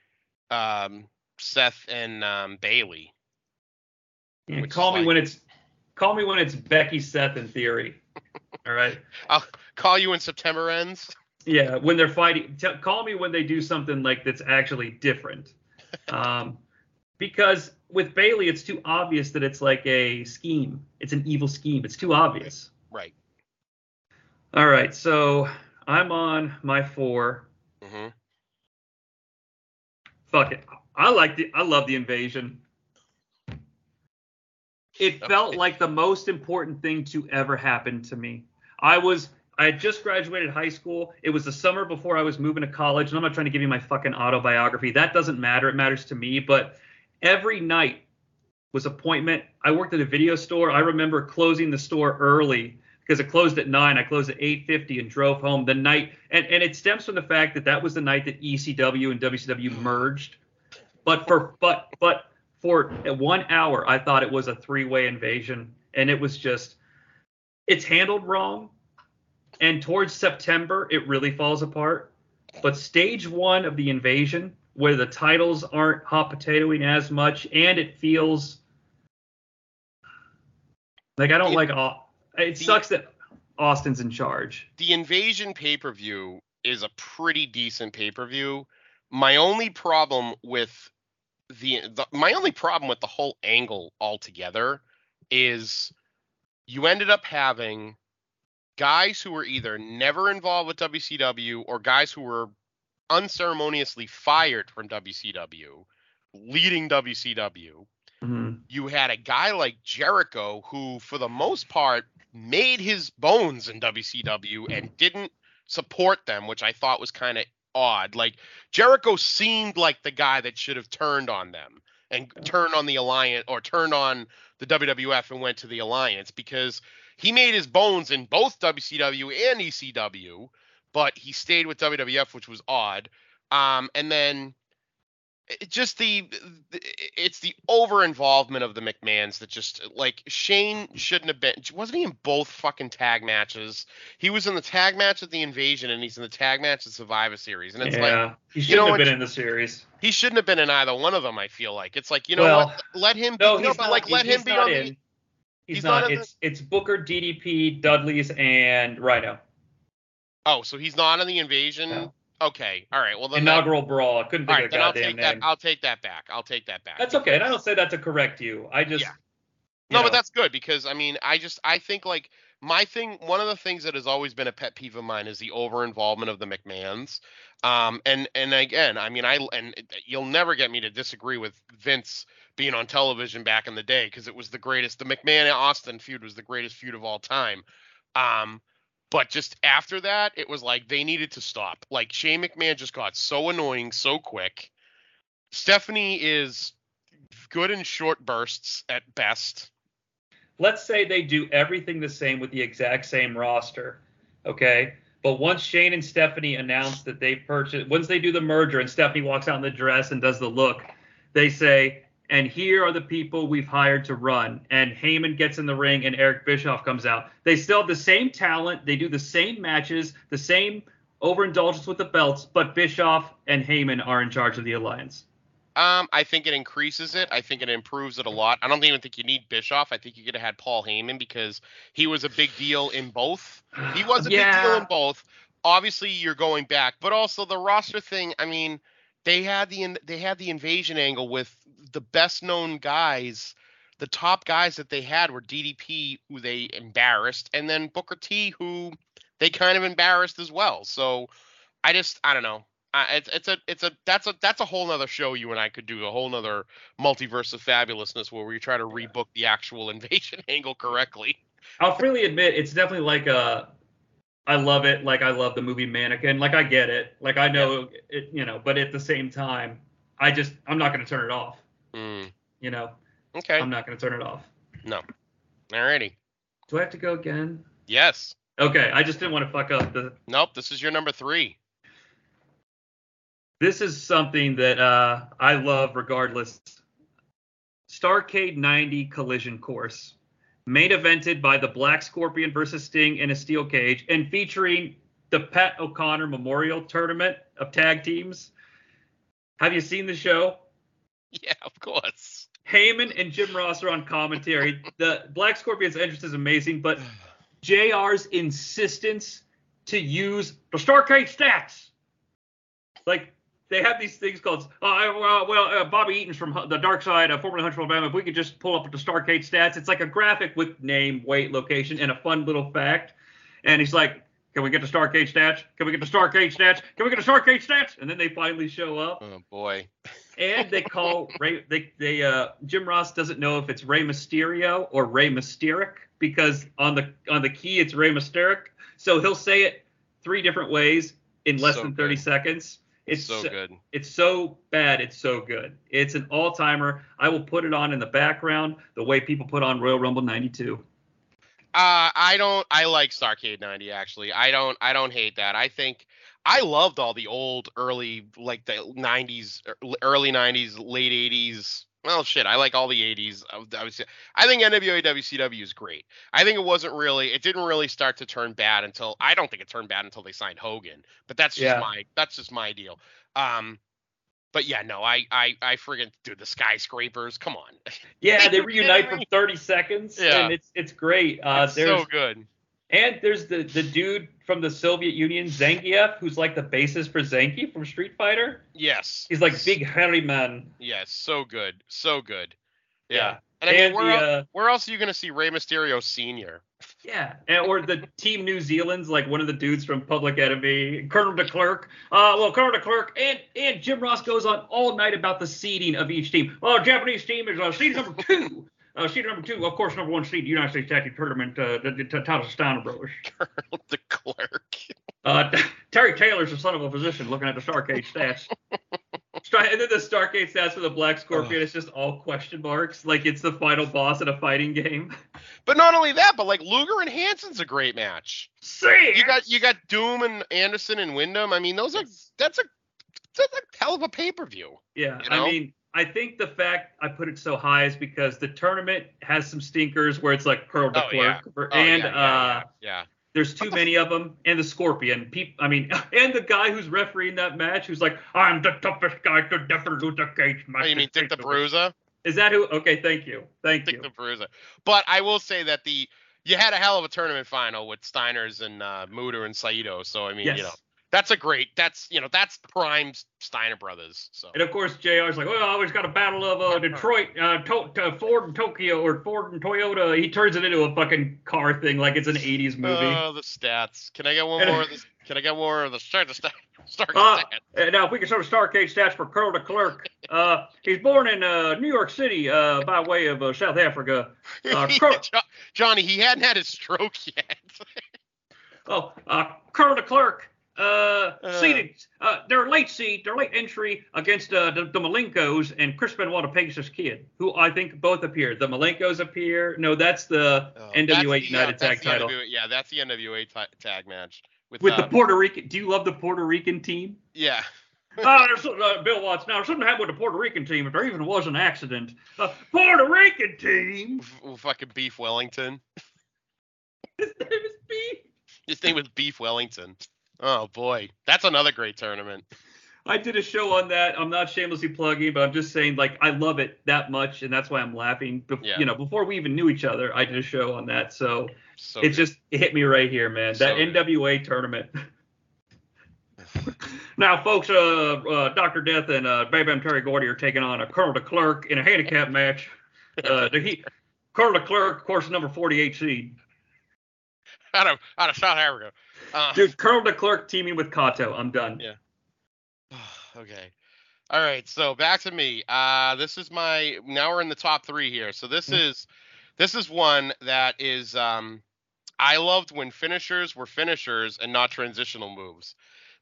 um, Seth, and um, Bayley. Yeah, call me like- when it's call me when it's Becky, Seth, and Theory. All right. I'll call you when September ends. Yeah, when they're fighting. T- call me when they do something like that's actually different. Um, because with Bayley, it's too obvious that it's like a scheme. It's an evil scheme. It's too obvious. Right. All right, so I'm on my four. hmm Fuck it. I like the. I love the invasion. It felt like the most important thing to ever happen to me. I was. I had just graduated high school. It was the summer before I was moving to college, and I'm not trying to give you my fucking autobiography. That doesn't matter. It matters to me. But every night was appointment. I worked at a video store. I remember closing the store early because it closed at nine. I closed at 8:50 and drove home the night. And and it stems from the fact that that was the night that ECW and WCW merged. But for but but for one hour, I thought it was a three-way invasion, and it was just it's handled wrong. And towards September, it really falls apart. But stage one of the invasion, where the titles aren't hot potatoing as much, and it feels like I don't It- like. Au- It the- sucks that Austin's in charge. The Invasion pay per view is a pretty decent pay per view. My only problem with the, the my only problem with the whole angle altogether is you ended up having guys who were either never involved with WCW or guys who were unceremoniously fired from WCW leading WCW. Mhm. You had a guy like Jericho who for the most part made his bones in WCW and didn't support them, which I thought was kind of odd. Like Jericho seemed like the guy that should have turned on them and turned on the alliance or turned on the WWF and went to the alliance because he made his bones in both WCW and ECW, but he stayed with WWF, which was odd. Um, and then it just the, it's the over involvement of the McMahons that just like Shane shouldn't have been wasn't he in both fucking tag matches? He was in the tag match at the Invasion and he's in the tag match at Survivor Series, and it's like he shouldn't know have been in the series. he shouldn't have been in either one of them. I feel like it's like you know Well, what, let him be, No, no, he's but not. like let him be on in. the He's, he's not. not in the- it's it's Booker, DDP, Dudley's, and Rhino. oh, so he's not in the Invasion. No. Okay. All right. Well, then Inaugural brawl. I couldn't That, think right. of a Then I'll goddamn take that. name. I'll take that back. I'll take that back. That's okay. And I don't say that to correct you. I just. Yeah. No, know, but that's good because I mean, I just I think like my thing. One of the things that has always been a pet peeve of mine is the over involvement of the McMahons. Um, and and again, I mean, I and you'll never get me to disagree with Vince being on television back in the day because it was the greatest. The McMahon Austin feud was the greatest feud of all time. Um, but just after that, it was like they needed to stop. Like Shane McMahon just got so annoying so quick. Stephanie is good in short bursts at best. let's say they do everything the same with the exact same roster, okay? But once Shane and Stephanie announce that they purchased, once they do the merger and Stephanie walks out in the dress and does the look, they say, and here are the people we've hired to run. And Heyman gets in the ring and Eric Bischoff comes out. They still have the same talent. They do the same matches, the same overindulgence with the belts, but Bischoff and Heyman are in charge of the alliance. Um, I think it increases it. I think it improves it a lot. I don't even think you need Bischoff. I think you could have had Paul Heyman because he was a big deal in both. He was a big deal in both. Obviously, you're going back, but also the roster thing. I mean, they had the they had the invasion angle with the best known guys. The top guys that they had were DDP, who they embarrassed, and then Booker T, who they kind of embarrassed as well. So I just I don't know. Uh, it's it's a it's a that's a that's a whole nother show you and I could do a whole nother multiverse of fabulousness where we try to rebook the actual invasion angle correctly. I'll freely admit it's definitely like a I love it like I love the movie Mannequin. Like I get it. Like I know it, you know, but at the same time, I just I'm not going to turn it off, Mm, you know. okay. I'm not going to turn it off. No. Alrighty. Do I have to go again? Yes. Okay, I just didn't want to fuck up the Nope. This is your number three. This is something that uh I love regardless. Starrcade 90 collision course. Main evented by the Black Scorpion versus Sting in a steel cage and featuring the Pat O'Connor Memorial Tournament of tag teams. Have you seen the show? Yeah, of course. Heyman and Jim Ross are on commentary. The Black Scorpion's entrance is amazing, but JR's insistence to use the Starrcade stats. Like they have these things called, uh, well, well uh, Bobby Eaton's from the Dark Side, uh, formerly Huntsville, Alabama. If we could just pull up the Starrcade stats, it's like a graphic with name, weight, location, and a fun little fact. And he's like, "Can we get the Starrcade stats? Can we get the Starrcade stats? Can we get the Starrcade stats?" And then they finally show up Oh boy. and they call Ray. They they uh Jim Ross doesn't know if it's Ray Mysterio or Ray Mysteric because on the on the key it's Ray Mysteric. So he'll say it three different ways in less So than 30 good. seconds. It's so good. It's so bad. It's so good. It's an all timer. I will put it on in the background the way people put on Royal Rumble '92. Uh, I don't. I like Starrcade 90 actually. I don't. I don't hate that. I think I loved all the old, early, like the 90s, er- early 90s, late 80s. Well, shit. I like all the 80s. I, would- I would say. I think NWA WCW is great. I think it wasn't really. It didn't really start to turn bad until. I don't think it turned bad until they signed Hogan. But that's just Yeah. my. That's just my deal. Um. But yeah, no, I, I, I friggin' dude, the skyscrapers. Come on. Yeah, they reunite for 30 seconds, Yeah. and it's it's great. Uh, it's so good. And there's the the dude from the Soviet Union, Zangief, who's like the basis for Zangief from Street Fighter. Yes. He's like big hairy man. Yes, so good, so good. Yeah. Yeah. And I mean, And where, the, el- uh, where else are you gonna see Rey Mysterio Senior? Yeah, and, or the Team New Zealand's like one of the dudes from Public Enemy, Colonel DeKlerk. Uh, well, Colonel DeKlerk and and Jim Ross goes on all night about the seeding of each team. Oh, Japanese team is uh, seed number two. Uh, seed number two, of course, number one seed, United States Tag Team Tournament, uh, the, the, the Tazastana Brothers. Colonel de Klerk. Uh, Terry Taylor's the son of a physician looking at the Starrcade stats. And then the Starrcade stats for the Black Scorpion, it's just all question marks. Like it's the final boss in a fighting game. But not only that, but like Luger and Hansen's a great match. See? You got you got Doom and Anderson and Windham. I mean, those are that's a that's a hell of a pay per view. Yeah, you know? I mean, I think the fact I put it so high is because the tournament has some stinkers where it's like Pearl de Oh, yeah. Klerk, Oh, and yeah, uh, yeah, yeah, there's too many of them, and the Scorpion. Peop I mean, and the guy who's refereeing that match, who's like, I'm the toughest guy to ever lose a cage match. Oh, you mean Dick the Bruiser? Is that who? Okay, thank you, thank Dick you. the Bruiser. But I will say that the you had a hell of a tournament final with Steiners and uh, Muta and Saito. So I mean, Yes. you know, That's a great. That's you know that's prime Steiner Brothers. So And of course, JR's like, well, I always got a battle of uh, Detroit, uh, to- Ford and Tokyo, or Ford and Toyota. He turns it into a fucking car thing, like it's an '80s movie. Oh, the stats. Can I get one And- more of this? Can I get more of the start the start start Uh, stats? now, if we can sort of Starrcade stats for Colonel DeKlerk. Uh, he's born in uh, New York City uh, by way of uh, South Africa. Uh, Jo- Johnny, he hadn't had his stroke yet. oh, uh, Colonel DeKlerk. Uh, Uh. seated, uh, their late seat, their late entry against uh, the, the Malenkos and Chris Benoit, a Pegasus Kid, who I think both appear. The Malenkos appear. No, that's the Oh, NWA that's the, uh, United that's Tag title. NWA yeah, that's the NWA ta- tag match with, With uh, the Puerto Rican, do you love the Puerto Rican team? yeah. oh, there's uh, Bill Watts. Now, something happened with the Puerto Rican team. If there even was an accident, uh, Puerto Rican team. Fucking Beef Wellington. His name is B. His name was Beef Wellington. Oh boy, that's another great tournament. I did a show on that. I'm not shamelessly plugging, but I'm just saying, like, I love it that much, and that's why I'm laughing. Bef- Yeah. You know, before we even knew each other, I did a show on that. So So it good. just it hit me right here, man. That So good. NWA tournament. now, folks, uh, uh, Dr. Death and uh, Bam Bam Terry Gordy are taking on a Colonel DeKlerk in a handicap match. Uh, he, Colonel DeKlerk, of course, number 48 seed. out of out of South Africa. Uh, Dude, Colonel de Klerk teaming with Kato. I'm done. Yeah. okay. All right. So back to me. Uh, this is my. Now we're in the top three here. So this Mm. is this is one that is. Um, I loved when finishers were finishers and not transitional moves.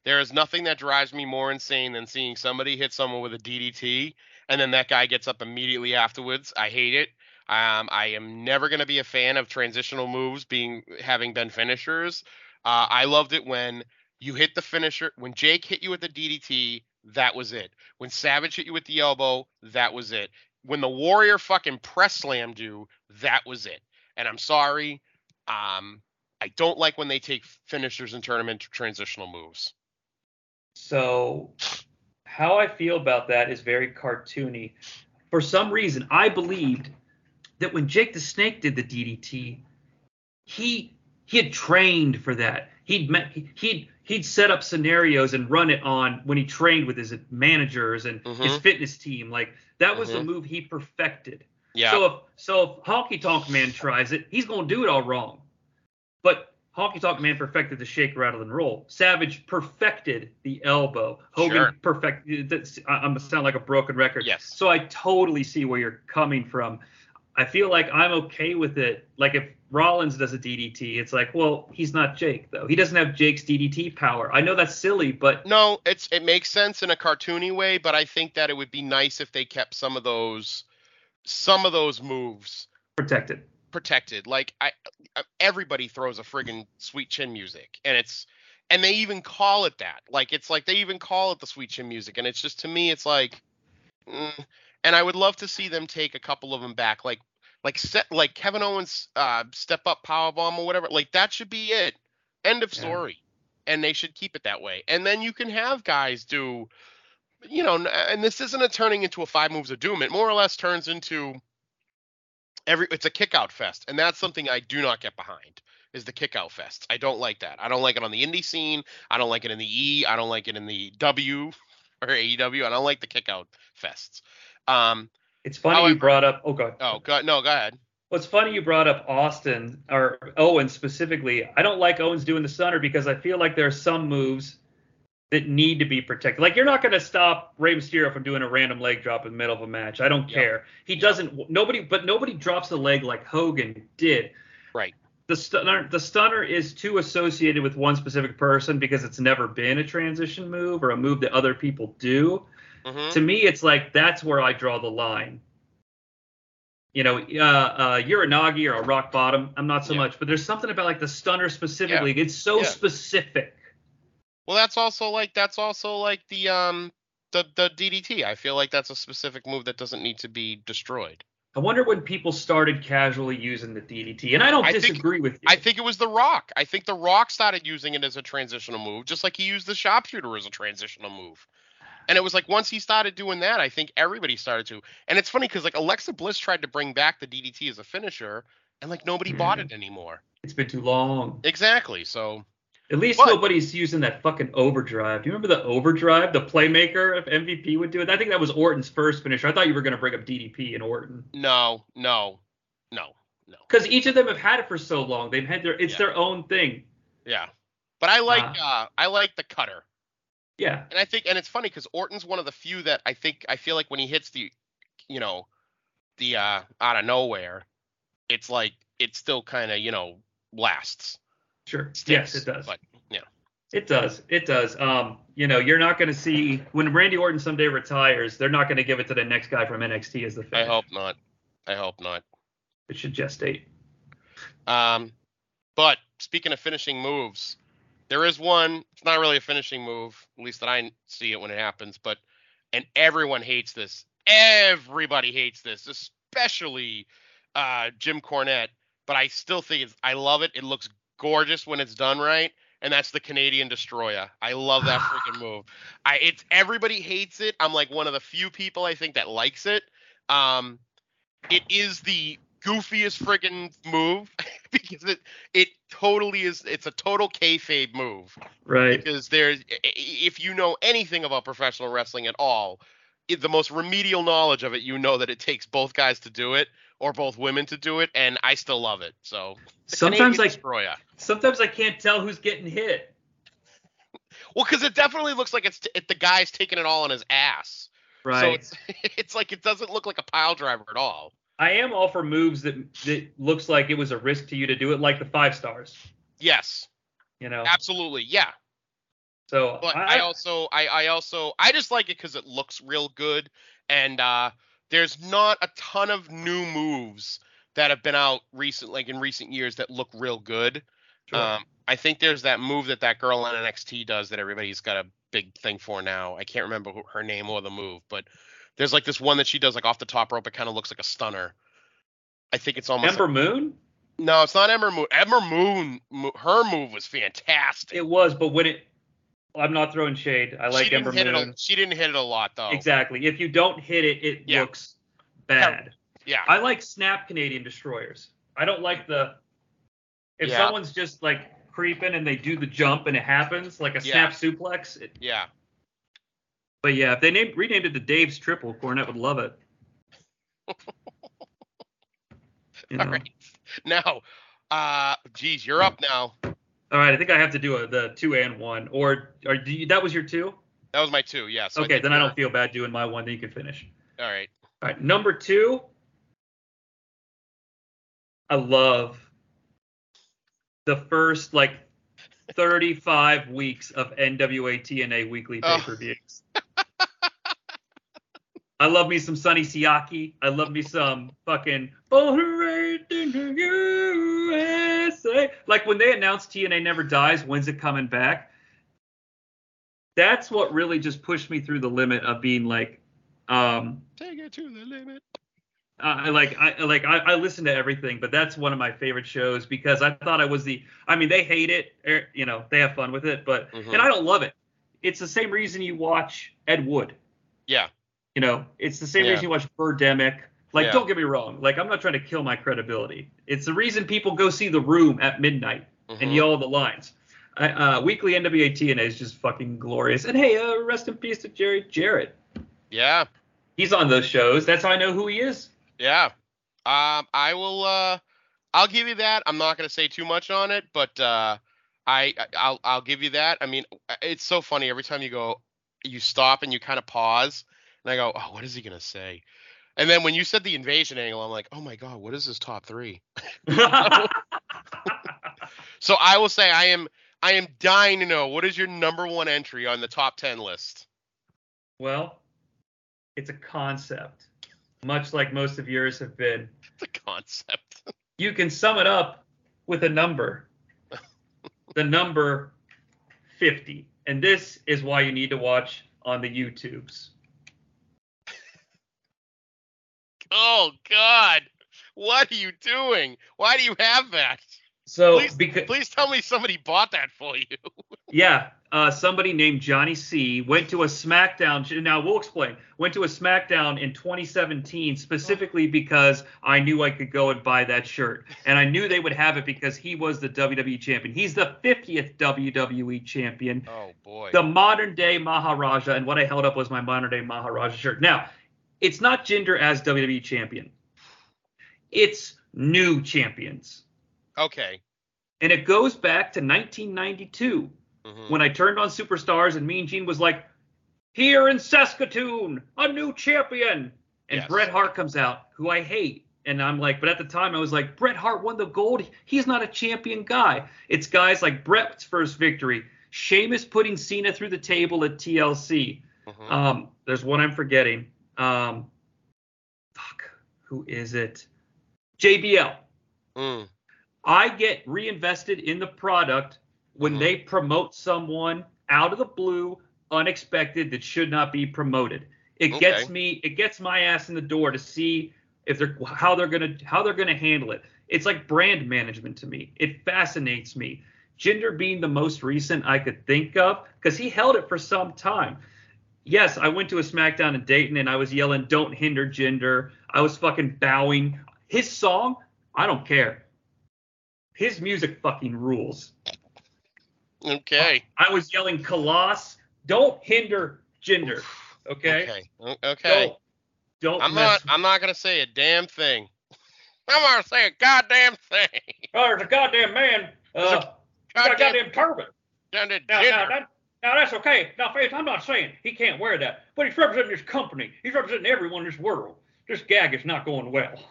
There is nothing that drives me more insane than seeing somebody hit someone with a DDT and then that guy gets up immediately afterwards. I hate it. Um, I am never going to be a fan of transitional moves being having been finishers. Uh, I loved it when you hit the finisher. When Jake hit you with the DDT, that was it. When Savage hit you with the elbow, that was it. When the Warrior fucking press slammed you, that was it. And I'm sorry. Um, I don't like when they take finishers in tournament transitional moves. So, how I feel about that is very cartoony. For some reason, I believed that when Jake the Snake did the DDT, he he had trained for that. He'd met, he'd he'd set up scenarios and run it on when he trained with his managers and his Mhm. fitness team. Like that was the Mhm. move he perfected. Yeah. So if so if Honky Tonk Man tries it, he's gonna do it all wrong. But Honky Tonk Man perfected the shake, rattle, and roll. Savage perfected the elbow. Hogan Sure. perfected. I'm sound like a broken record. Yes. So I totally see where you're coming from. I feel like I'm okay with it. Like if Rollins does a DDT, it's like, well, he's not Jake though. He doesn't have Jake's DDT power. I know that's silly, but No, it's it makes sense in a cartoony way, but I think that it would be nice if they kept some of those some of those moves protected. protected. Like I, I everybody throws a friggin' sweet chin music, and it's and they even call it that. Like it's like they even call it the sweet chin music, and it's just to me, it's like, mm, and I would love to see them take a couple of them back, like like set like Kevin Owens uh, step up power bomb or whatever. Like that should be it. End of Yeah. story. And they should keep it that way. And then you can have guys do, you know, and this isn't a turning into a five moves of doom. It more or less turns into every it's a kick out fest and that's something i do not get behind is the kick out fest i don't like that i don't like it on the indie scene i don't like it in the e i don't like it in the w or aew i don't like the kick out fests um It's funny However- you brought up. Oh, God. oh go, no go ahead Well, funny you brought up Austin or Owens specifically. I don't like Owens doing the stunner because I feel like there are some moves that need to be protected. Like you're not going to stop Rey Mysterio from doing a random leg drop in the middle of a match. I don't Yep. care. He doesn't. Nobody, but nobody drops a leg like Hogan did. Right. The stunner, the stunner is too associated with one specific person because it's never been a transition move or a move that other people do Mhm. to me it's like that's where i draw the line you know uh uh uranage or a rock bottom i'm not so Yeah. much but there's something about like the stunner specifically it's so Yeah. specific well that's also like that's also like the um the the ddt i feel like that's a specific move that doesn't need to be destroyed i wonder when people started casually using the ddt and i don't I think- disagree with you I think it was The Rock. I think The Rock started using it as a transitional move, just like he used the sharpshooter as a transitional move. And it was like once he started doing that, I think everybody started to. And it's funny because like Alexa Bliss tried to bring back the DDT as a finisher, and like nobody bought Mhm. it anymore. it's been too long Exactly. So At least But- nobody's using that fucking overdrive. Do you remember the overdrive? The playmaker of MVP would do it. I think that was Orton's first finisher. I thought you were going to bring up DDP and Orton No, no, no, no. because each of them have had it for so long. They've had their it's Yeah. their own thing. Yeah. But I like Ah. uh I like the cutter. Yeah, And I think and it's funny because Orton's one of the few that I think I feel like when he hits the you know, the uh out of nowhere, it's like it still kinda, you know, lasts. sure. Sticks, yes, it does. But yeah. It does. It does. Um, you know, you're not going to see when Randy Orton someday retires. They're not going to give it to the next guy from NXT as the I hope not. I hope not. it should gestate. Um, but speaking of finishing moves, there is one. It's not really a finishing move, at least that I see it when it happens. But and everyone hates this. Everybody hates this, especially uh, Jim Cornette. But I still think it's. I love it. It looks gorgeous when it's done right. And that's the Canadian Destroyer. I love that freaking move. I it's everybody hates it. I'm like one of the few people I think that likes it. Um, it is the goofiest friggin' move because it it totally is. It's a total kayfabe move Right. because there's if you know anything about professional wrestling at all, the most remedial knowledge of it, you know that it takes both guys to do it or both women to do it, and I still love it. So Sometimes Canadian I sometimes I can't tell who's getting hit. Well, because it definitely looks like it's it, the guy's taking it all on his ass. Right. So it's it's like it doesn't look like a pile driver at all. I am all for moves that that looks like it was a risk to you to do it, like the five stars. Yes, You know. absolutely, yeah. So But I, I, also I I also I just like it because it looks real good and uh there's not a ton of new moves that have been out recent like in recent years that look real good. Sure. Um, I think there's that move that that girl on NXT does that everybody's got a big thing for now. I can't remember who, her name or the move, but there's like this one that she does like off the top rope. It kind of looks like a stunner. I think it's almost Ember Moon. no, it's not Ember Moon. Ember Moon, her move was fantastic. It was, but when it, I'm not throwing shade. I like Ember. Moon. A, she didn't hit it a lot though. Exactly. If you don't hit it, it Yeah. looks bad. Yeah. I like snap Canadian destroyers. I don't like the if Yeah. someone's just like creeping and they do the jump and it happens like a snap suplex. It, yeah. But yeah, if they named renamed it to Dave's Triple, Cornette would love it. You know? All right. Now, uh, geez, you're up now. All right, I think I have to do a, the two and one, or or do you, that was your two? That was my two. Yeah. So okay, think then I don't feel bad doing my one. Then you can finish. All right. All right, number two. I love the first like 35 weeks of NWA TNA weekly pay per views. I love me some Sonny Siaki. I love me some fucking Born and Raised in the USA. Like when they announced TNA Never Dies, when's it coming back? That's what really just pushed me through the limit of being like, um, Take it to the limit. I like I like I, I listen to everything, but that's one of my favorite shows because I thought I was the. I mean, they hate it, er, you know, they have fun with it, but Mhm. and I don't love it. It's the same reason you watch Ed Wood. Yeah. You know, it's the same Yeah. reason you watch Birdemic. Like, Yeah. don't get me wrong. Like, I'm not trying to kill my credibility. It's the reason people go see The Room at midnight and Mhm. yell the lines. I, uh, weekly NWA TNA is just fucking glorious. And hey, uh, rest in peace to Jerry Jarrett. Yeah. He's on those shows. That's how I know who he is. Yeah. Um, I will. Uh, I'll give you that. I'm not gonna say too much on it, but uh, I I'll I'll give you that. I mean, it's so funny every time you go, you stop and you kind of pause, and I go, oh, what is he gonna say? And then when you said the invasion angle, I'm like, oh my god, what is his top three? So I will say I am I am dying to know what is your number one entry on the top ten list. Well, it's a concept, much like most of yours have been. The concept. You can sum it up with a number. the number 50. And this is why you need to watch on the YouTubes. Oh God, what are you doing? Why do you have that? So, Please, because please tell me somebody bought that for you. yeah, uh, somebody named Jonnie Sea went to a SmackDown. Now we'll explain. Went to a SmackDown in 2017 specifically because I knew I could go and buy that shirt, and I knew they would have it because he was the WWE champion. He's the 50th WWE champion. Oh boy. The modern day Maharaja, and what I held up was my modern day Maharaja shirt. Now, it's not Jinder as WWE champion. It's new champions. Okay. And it goes back to 1992 Mhm. when I turned on Superstars and Mean Gene was like, here in Saskatoon, a new champion. And Yes. Bret Hart comes out, who I hate. And I'm like, but at the time I was like, Bret Hart won the gold. He's not a champion guy. It's guys like Bret's first victory, Sheamus putting Cena through the table at TLC. Mhm. Um, there's one I'm forgetting. Um, fuck, who is it? JBL. Mm. I get reinvested in the product when Mhm. they promote someone out of the blue, unexpected that should not be promoted. It Okay. gets me, it gets my ass in the door to see if they're how they're gonna how they're gonna handle it. It's like brand management to me. It fascinates me. Jinder being the most recent I could think of because he held it for some time. Yes, I went to a SmackDown in Dayton and I was yelling, "Don't hinder Jinder." I was fucking bowing. His song, I don't care. His music fucking rules. Okay. I was yelling, "Colossus, don't hinder Jinder." Okay. Okay. Okay. Don't, don't I'm not. I'm not gonna say a damn thing. I'm gonna say a goddamn thing. Oh, there's a goddamn man. There's a Uh, got a Goddamn. goddamn turban. It, Now, now, that, now that's okay. Now, Faith, I'm not saying he can't wear that, but he's representing his company. He's representing everyone in this world. This gag is not going well.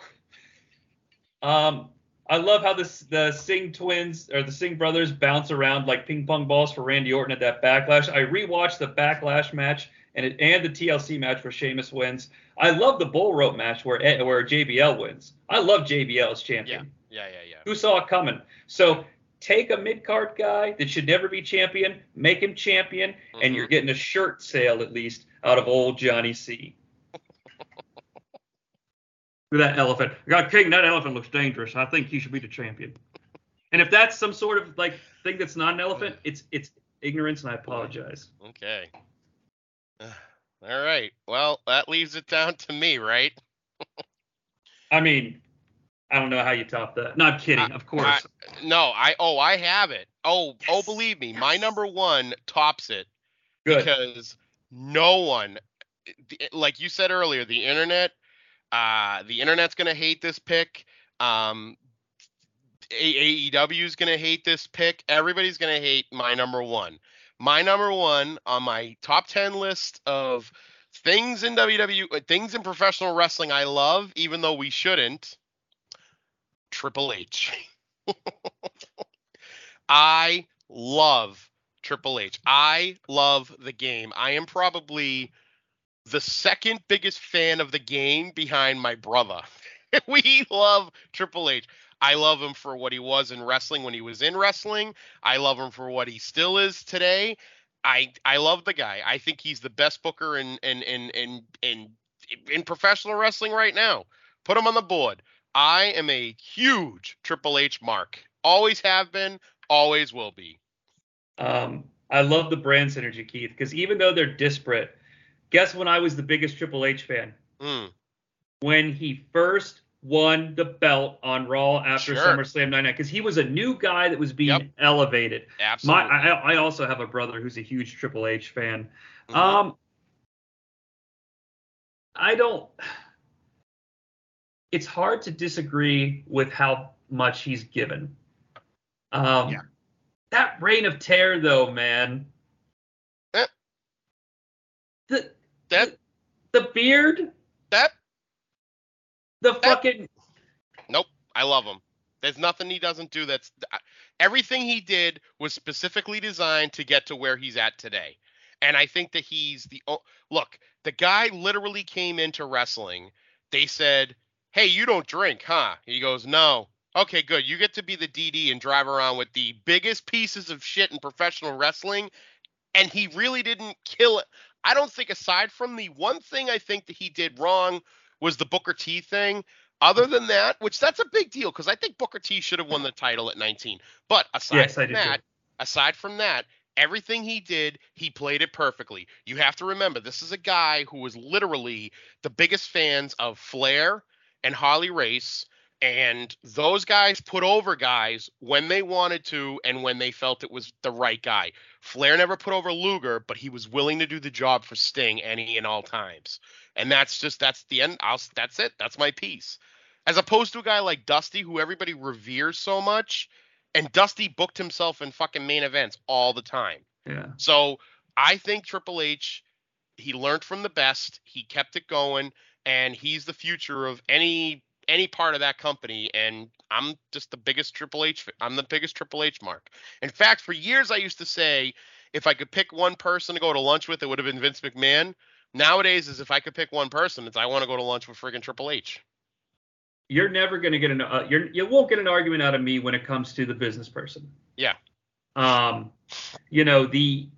Um, I love how this the Singh twins or the Singh brothers bounce around like ping pong balls for Randy Orton at that Backlash. I rewatched the Backlash match and it, and the TLC match where Sheamus wins. I love the bull rope match where where JBL wins. I love JBL as champion. Yeah, yeah, yeah. Who saw it coming? So take a mid card guy that should never be champion, make him champion, and Mhm. you're getting a shirt sale at least out of old Jonnie Sea. Look at that elephant. God King, that elephant looks dangerous. I think he should be the champion. And if that's some sort of like thing that's not an elephant, it's it's ignorance, and I apologize. Okay. All right. Well, that leaves it down to me, right? I mean, I don't know how you top that. No, I'm kidding. Of course. I- no, I oh I have it. Oh oh believe me, yes. my number one tops it Good. because no one, like you said earlier, the internet, uh, the internet's gonna hate this pick. Um, AEW is gonna hate this pick. Everybody's gonna hate my number one. My number one on my top ten list of things in WWE, uh, things in professional wrestling I love, even though we shouldn't. Triple H. I love Triple H. I love the game. I am probably the second biggest fan of the game behind my brother. we love Triple H. I love him for what he was in wrestling when he was in wrestling. I love him for what he still is today. I I love the guy. I think he's the best booker in in in in in, in professional wrestling right now. Put him on the board. I am a huge Triple H mark. Always have been, always will be. Um, I love the brand synergy, Keith, because even though they're disparate, guess when I was the biggest Triple H fan? Mm, When he first won the belt on Raw after Sure. SummerSlam 99, because he was a new guy that was being Yep. elevated. My, absolutely. I, I also have a brother who's a huge Triple H fan. Mhm. Um, I don't. It's hard to disagree with how much he's given. Um, Yeah. That reign of terror, though, man. Eh. The that the beard, that the fucking nope. I love him. There's nothing he doesn't do that's everything he did was specifically designed to get to where he's at today. And I think that he's the o- look, the guy literally came into wrestling. They said, "Hey, you don't drink, huh?" He goes, "No." Okay, good. You get to be the DD and drive around with the biggest pieces of shit in professional wrestling and he really didn't kill it. I don't think aside from the one thing I think that he did wrong was the Booker T thing. Other than that, which that's a big deal because I think Booker T should have won the title at 19. But aside Yes, from do too. that, aside from that, Everything he did, he played it perfectly. You have to remember, this is a guy who was literally the biggest fans of Flair and Harley Race. And those guys put over guys when they wanted to and when they felt it was the right guy. Flair never put over Luger, but he was willing to do the job for Sting any and all times. And that's just that's the end. I'll, that's it. That's my piece. As opposed to a guy like Dusty, who everybody reveres so much, and Dusty booked himself in fucking main events all the time. Yeah. So I think Triple H, he learned from the best. He kept it going, and he's the future of any any part of that company. And I'm just the biggest Triple H. I'm the biggest Triple H mark. In fact, for years I used to say if I could pick one person to go to lunch with, it would have been Vince McMahon. Nowadays, is if I could pick one person, it's I want to go to lunch with friggin' Triple H. You're never going to get an uh, you're you won't get an argument out of me when it comes to the business person. Yeah. Um, you know the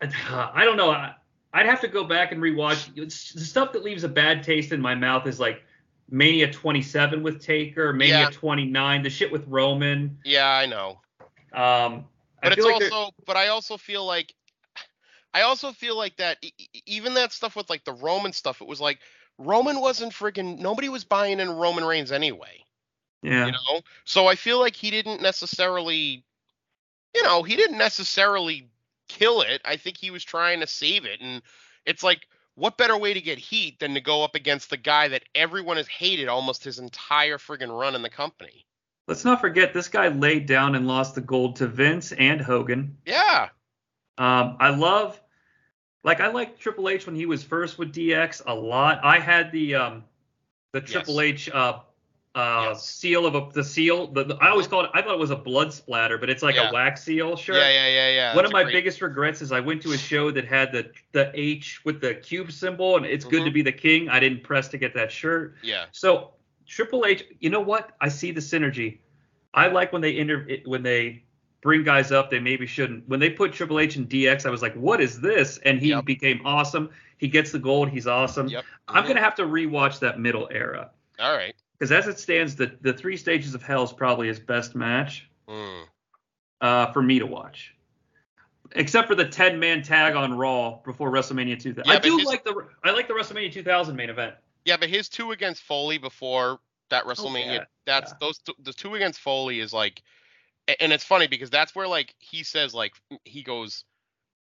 I don't know. I, I'd have to go back and rewatch the stuff that leaves a bad taste in my mouth is like Mania 27 with Taker, Mania Yeah. 29, the shit with Roman. Yeah, I know. Um, I But it's like also, but I also feel like, I also feel like that even that stuff with like the Roman stuff, it was like Roman wasn't friggin' nobody was buying in Roman Reigns anyway. yeah. you know so i feel like he didn't necessarily you know he didn't necessarily kill it. I think he was trying to save it. And it's like what better way to get heat than to go up against the guy that everyone has hated almost his entire friggin' run in the company? Let's not forget this guy laid down and lost the gold to Vince and Hogan. yeah. Um, I love, like, I liked Triple H when he was first with DX a lot. I had the um, the Triple H uh, uh, seal of a the seal. The, the- I always called it. I thought it was a blood splatter, but it's like Yeah. a wax seal shirt. yeah yeah yeah yeah One That's of my great- biggest regrets is I went to a show that had the the H with the cube symbol, and it's good to Mhm. be the king. I didn't press to get that shirt. yeah So Triple H, you know what? I see the synergy. I like when they inter when they bring guys up they maybe shouldn't. When they put Triple H in DX, I was like, what is this? And he Yep. became awesome. He gets the gold. He's awesome. yep I'm Mhm. gonna have to rewatch that middle era all right because as it stands, the the three stages of hell is probably his best match Mm. uh, for me to watch. Except for the 10 man tag on Raw before WrestleMania 2000. Yeah, I do his- like the I like the WrestleMania 2000 main event. yeah but his two against foley before that wrestlemania Oh, yeah, that's yeah. those two, the two against foley is like and it's funny because that's where like he says like he goes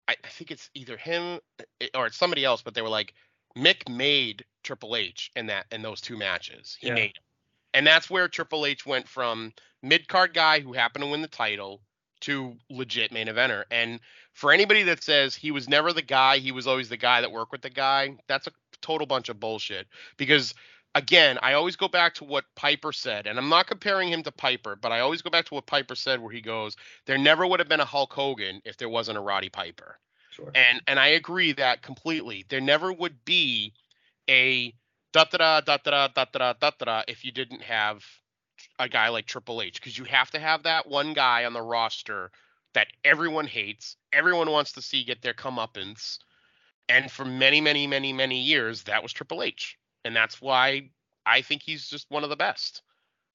I, I think it's either him eh, or it's somebody else, but they were like Mick made Triple H in that in those two matches. He Yeah. made him. And that's where Triple H went from mid card guy who happened to win the title to legit main eventer. And for anybody that says he was never the guy, he was always the guy that worked with the guy, that's a total bunch of bullshit. Because again, I always go back to what Piper said, and I'm not comparing him to Piper, but I always go back to what Piper said where he goes, There never would have been a Hulk Hogan if there wasn't a Roddy Piper. Sure. And and I agree that completely. There never would be a da da da da da da da da da if you didn't have a guy like Triple H because you have to have that one guy on the roster that everyone hates, everyone wants to see get their comeuppance. And for many, many, many, many years, that was Triple H. And that's why I think he's just one of the best.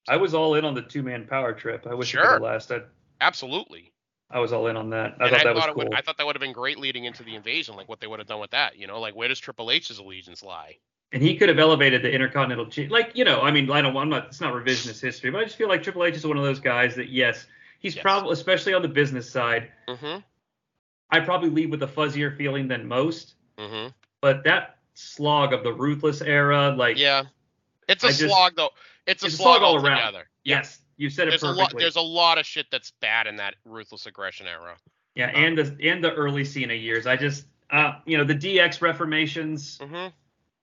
I was all in on the two man power trip. I wish it Sure. could have lasted. Absolutely. I was all in on that. I and thought I that thought it cool. would I thought that would have been great leading into the invasion, like what they would have done with that. You know, like where does Triple H's allegiance lie? and he could have elevated the Intercontinental Like, you know, I mean, I don't, I'm not, it's not revisionist history, but I just feel like Triple H is one of those guys that, yes, he's Yes. probably, especially on the business side, Mm-hmm. I probably leave with a fuzzier feeling than most. Mm-hmm. But that slog of the ruthless era, like, Yeah. It's a I just- slog though. It's a it's slog, slog all around. altogether. yes, you said it There's a perfectly. lot there's a lot of shit that's bad in that ruthless aggression era. yeah, and the and the early Cena years. I just, uh, you know, the DX reformations. Mm-hmm.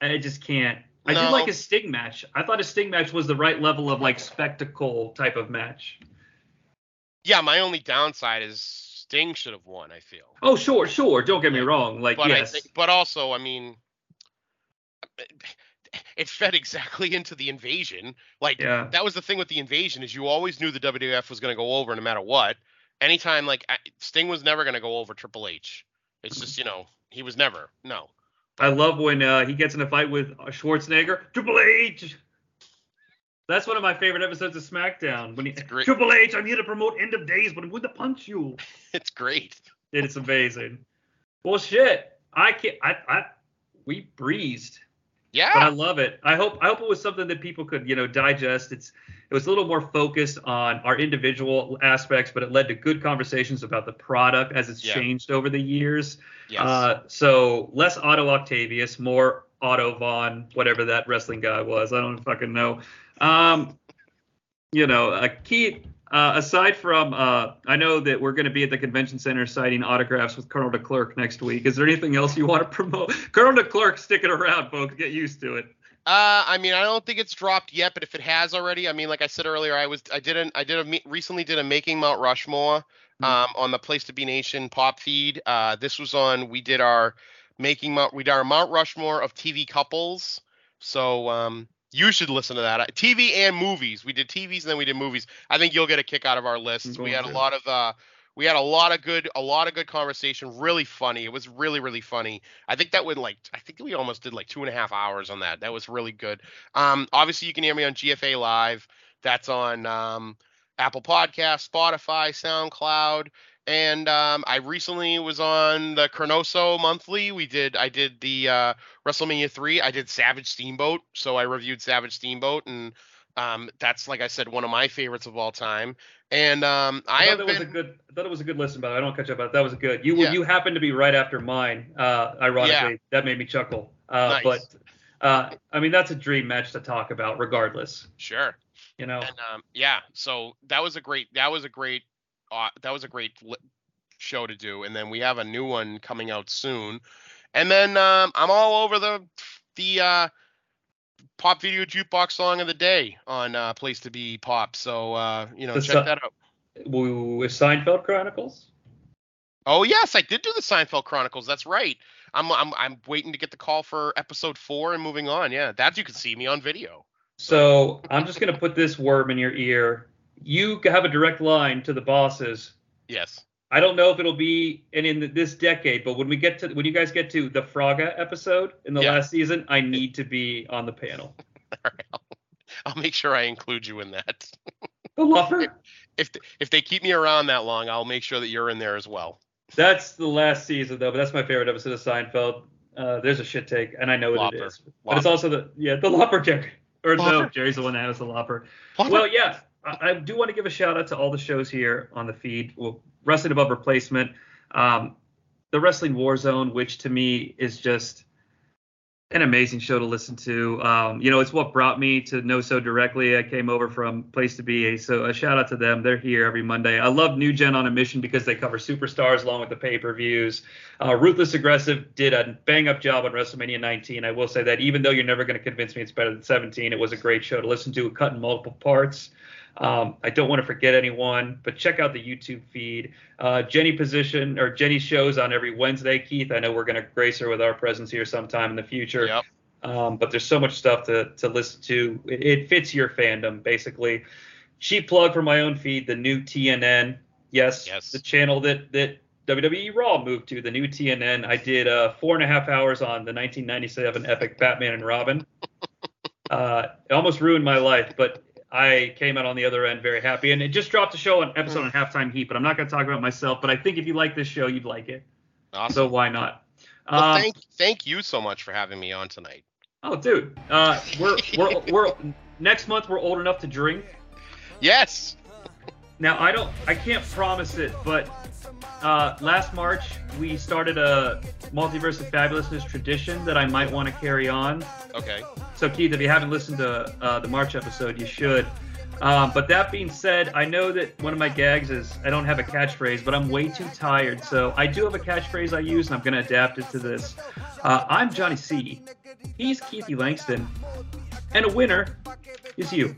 I just can't. I No. did like a Sting match. I thought a Sting match was the right level of like spectacle type of match. Yeah, my only downside is Sting should have won, I feel. Oh, sure, sure. Don't get me wrong. Like, but yes, I think, but also, I mean, it fed exactly into the invasion. Like Yeah. that was the thing with the invasion is you always knew the WWF was going to go over no matter what. Anytime like Sting was never going to go over Triple H. It's just you know he was never no. I love when uh, he gets in a fight with uh, Schwarzenegger. Triple H. That's one of my favorite episodes of SmackDown. When he great. Triple H, I'm here to promote End of Days, but I'm going to punch you. It's great. It's amazing. Well, shit. I can't. I. I. We breezed, Yeah. but I love it. I hope. I hope it was something that people could, you know, digest. It's. It was a little more focused on our individual aspects, but it led to good conversations about the product as it's Yeah. changed over the years. yes. Uh, so less Otto Octavius, more Otto Vaughn, whatever that wrestling guy was. I don't fucking know. Um, you know, uh, Keith. Uh, aside from, uh, I know that we're going to be at the convention center signing autographs with Colonel DeKlerk next week. Is there anything else you want to promote? Colonel DeKlerk sticking around, folks. Get used to it. Uh, I mean, I don't think it's dropped yet, but if it has already, I mean, like I said earlier, I was, I didn't, I did a recently did a making Mount Rushmore, Mhm. um, on the Place to Be Nation pop feed. Uh, this was on, we did our making Mount, we did our Mount Rushmore of TV couples. So, um, you should listen to that. TV and movies. We did TVs and then we did movies. I think you'll get a kick out of our lists. We had a lot of, uh, we had a lot of good, a lot of good conversation. Really funny. It was really, really funny. I think that would like, I think we almost did like two and a half hours on that. That was really good. Um, obviously you can hear me on GFA Live. That's on um, Apple Podcast, Spotify, SoundCloud, and um, I recently was on the Chronoso Monthly. We did, I did the uh, WrestleMania three. I did Savage Steamboat, so I reviewed Savage Steamboat, and um, that's like I said, one of my favorites of all time. And um, I, I, have thought that been, was a good. I thought it was a good listen, but I don't catch up. But that was good. You Yeah. you happened to be right after mine. Uh, ironically, that made me chuckle. Uh, Nice. But uh, I mean, that's a dream match to talk about, regardless. sure. You know. And um, yeah, so that was a great that was a great uh, that was a great li- show to do. And then we have a new one coming out soon. And then um, I'm all over the the uh, pop video jukebox song of the day on uh, Place to Be Pop. So uh, you know The check so- that out. with Seinfeld Chronicles. Oh yes, I did do the Seinfeld Chronicles. That's right. I'm I'm I'm waiting to get the call for episode four and moving on. Yeah, that you can see me on video. So I'm just gonna put this worm in your ear. You have a direct line to the bosses. Yes. I don't know if it'll be in, in this decade, but when we get to when you guys get to the Frogger episode in the Yeah. last season, I need to be on the panel. Right. I'll, I'll make sure I include you in that. The Luffer. if th- if they keep me around that long, I'll make sure that you're in there as well. That's the last season though, but that's my favorite episode of Seinfeld. Uh, there's a shit take, and I know what it Lopper. is. But it's also the yeah the Lopper Jerry. Or no, Jerry's the one that has the Lopper. Lopper. Well, yeah, I, do want to give a shout out to all the shows here on the feed. Well, Wrestling Above Replacement, um, the Wrestling War Zone, which to me is just an amazing show to listen to. Um, you know, it's what brought me to Know So directly. I came over from Place to Be, so a shout out to them. They're here every Monday. I love New Gen on a Mission because they cover superstars along with the pay per views. Uh, Ruthless Aggressive did a bang up job on WrestleMania 19. I will say that even though you're never going to convince me it's better than 17, it was a great show to listen to, cut in multiple parts. Um, I don't want to forget anyone, but check out the YouTube feed. Uh, Jenny position or Jenny shows on every Wednesday. Keith, I know we're going to grace her with our presence here sometime in the future. Yep. Um, but there's so much stuff to to listen to. It, it fits your fandom basically. Cheap plug for my own feed, the new TNN. Yes, Yes. the channel that that WWE Raw moved to, the new TNN. I did uh, four and a half hours on the 1997 epic Batman and Robin. Uh, it almost ruined my life, but I came out on the other end very happy. And it just dropped a show on episode on halftime heat, but I'm not going to talk about myself. But I think if you like this show, you'd like it. Awesome. So why not? well, Um, thank thank you so much for having me on tonight. Oh, dude, uh, we're we're we're next month we're old enough to drink. Yes. Now I don't, I can't promise it, but uh, last March we started a multiverse of fabulousness tradition that I might want to carry on. Okay. So Keith, if you haven't listened to uh, the March episode, you should. Um, but that being said, I know that one of my gags is I don't have a catchphrase, but I'm way too tired. So I do have a catchphrase I use, and I'm going to adapt it to this. Uh, I'm Jonnie Sea. He's Keithie Langston, and a winner is you.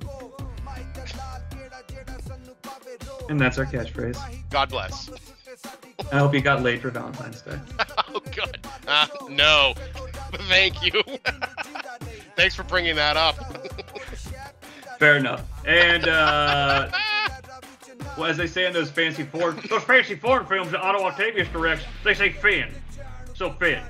And that's our catchphrase. God bless. I hope you got laid for Valentine's Day. Oh God. Uh, no. Thank you. Thanks for bringing that up. Fair enough. And uh, well, as they say in those fancy foreign those fancy foreign films that Otto Octavius directs, they say Finn. So Finn.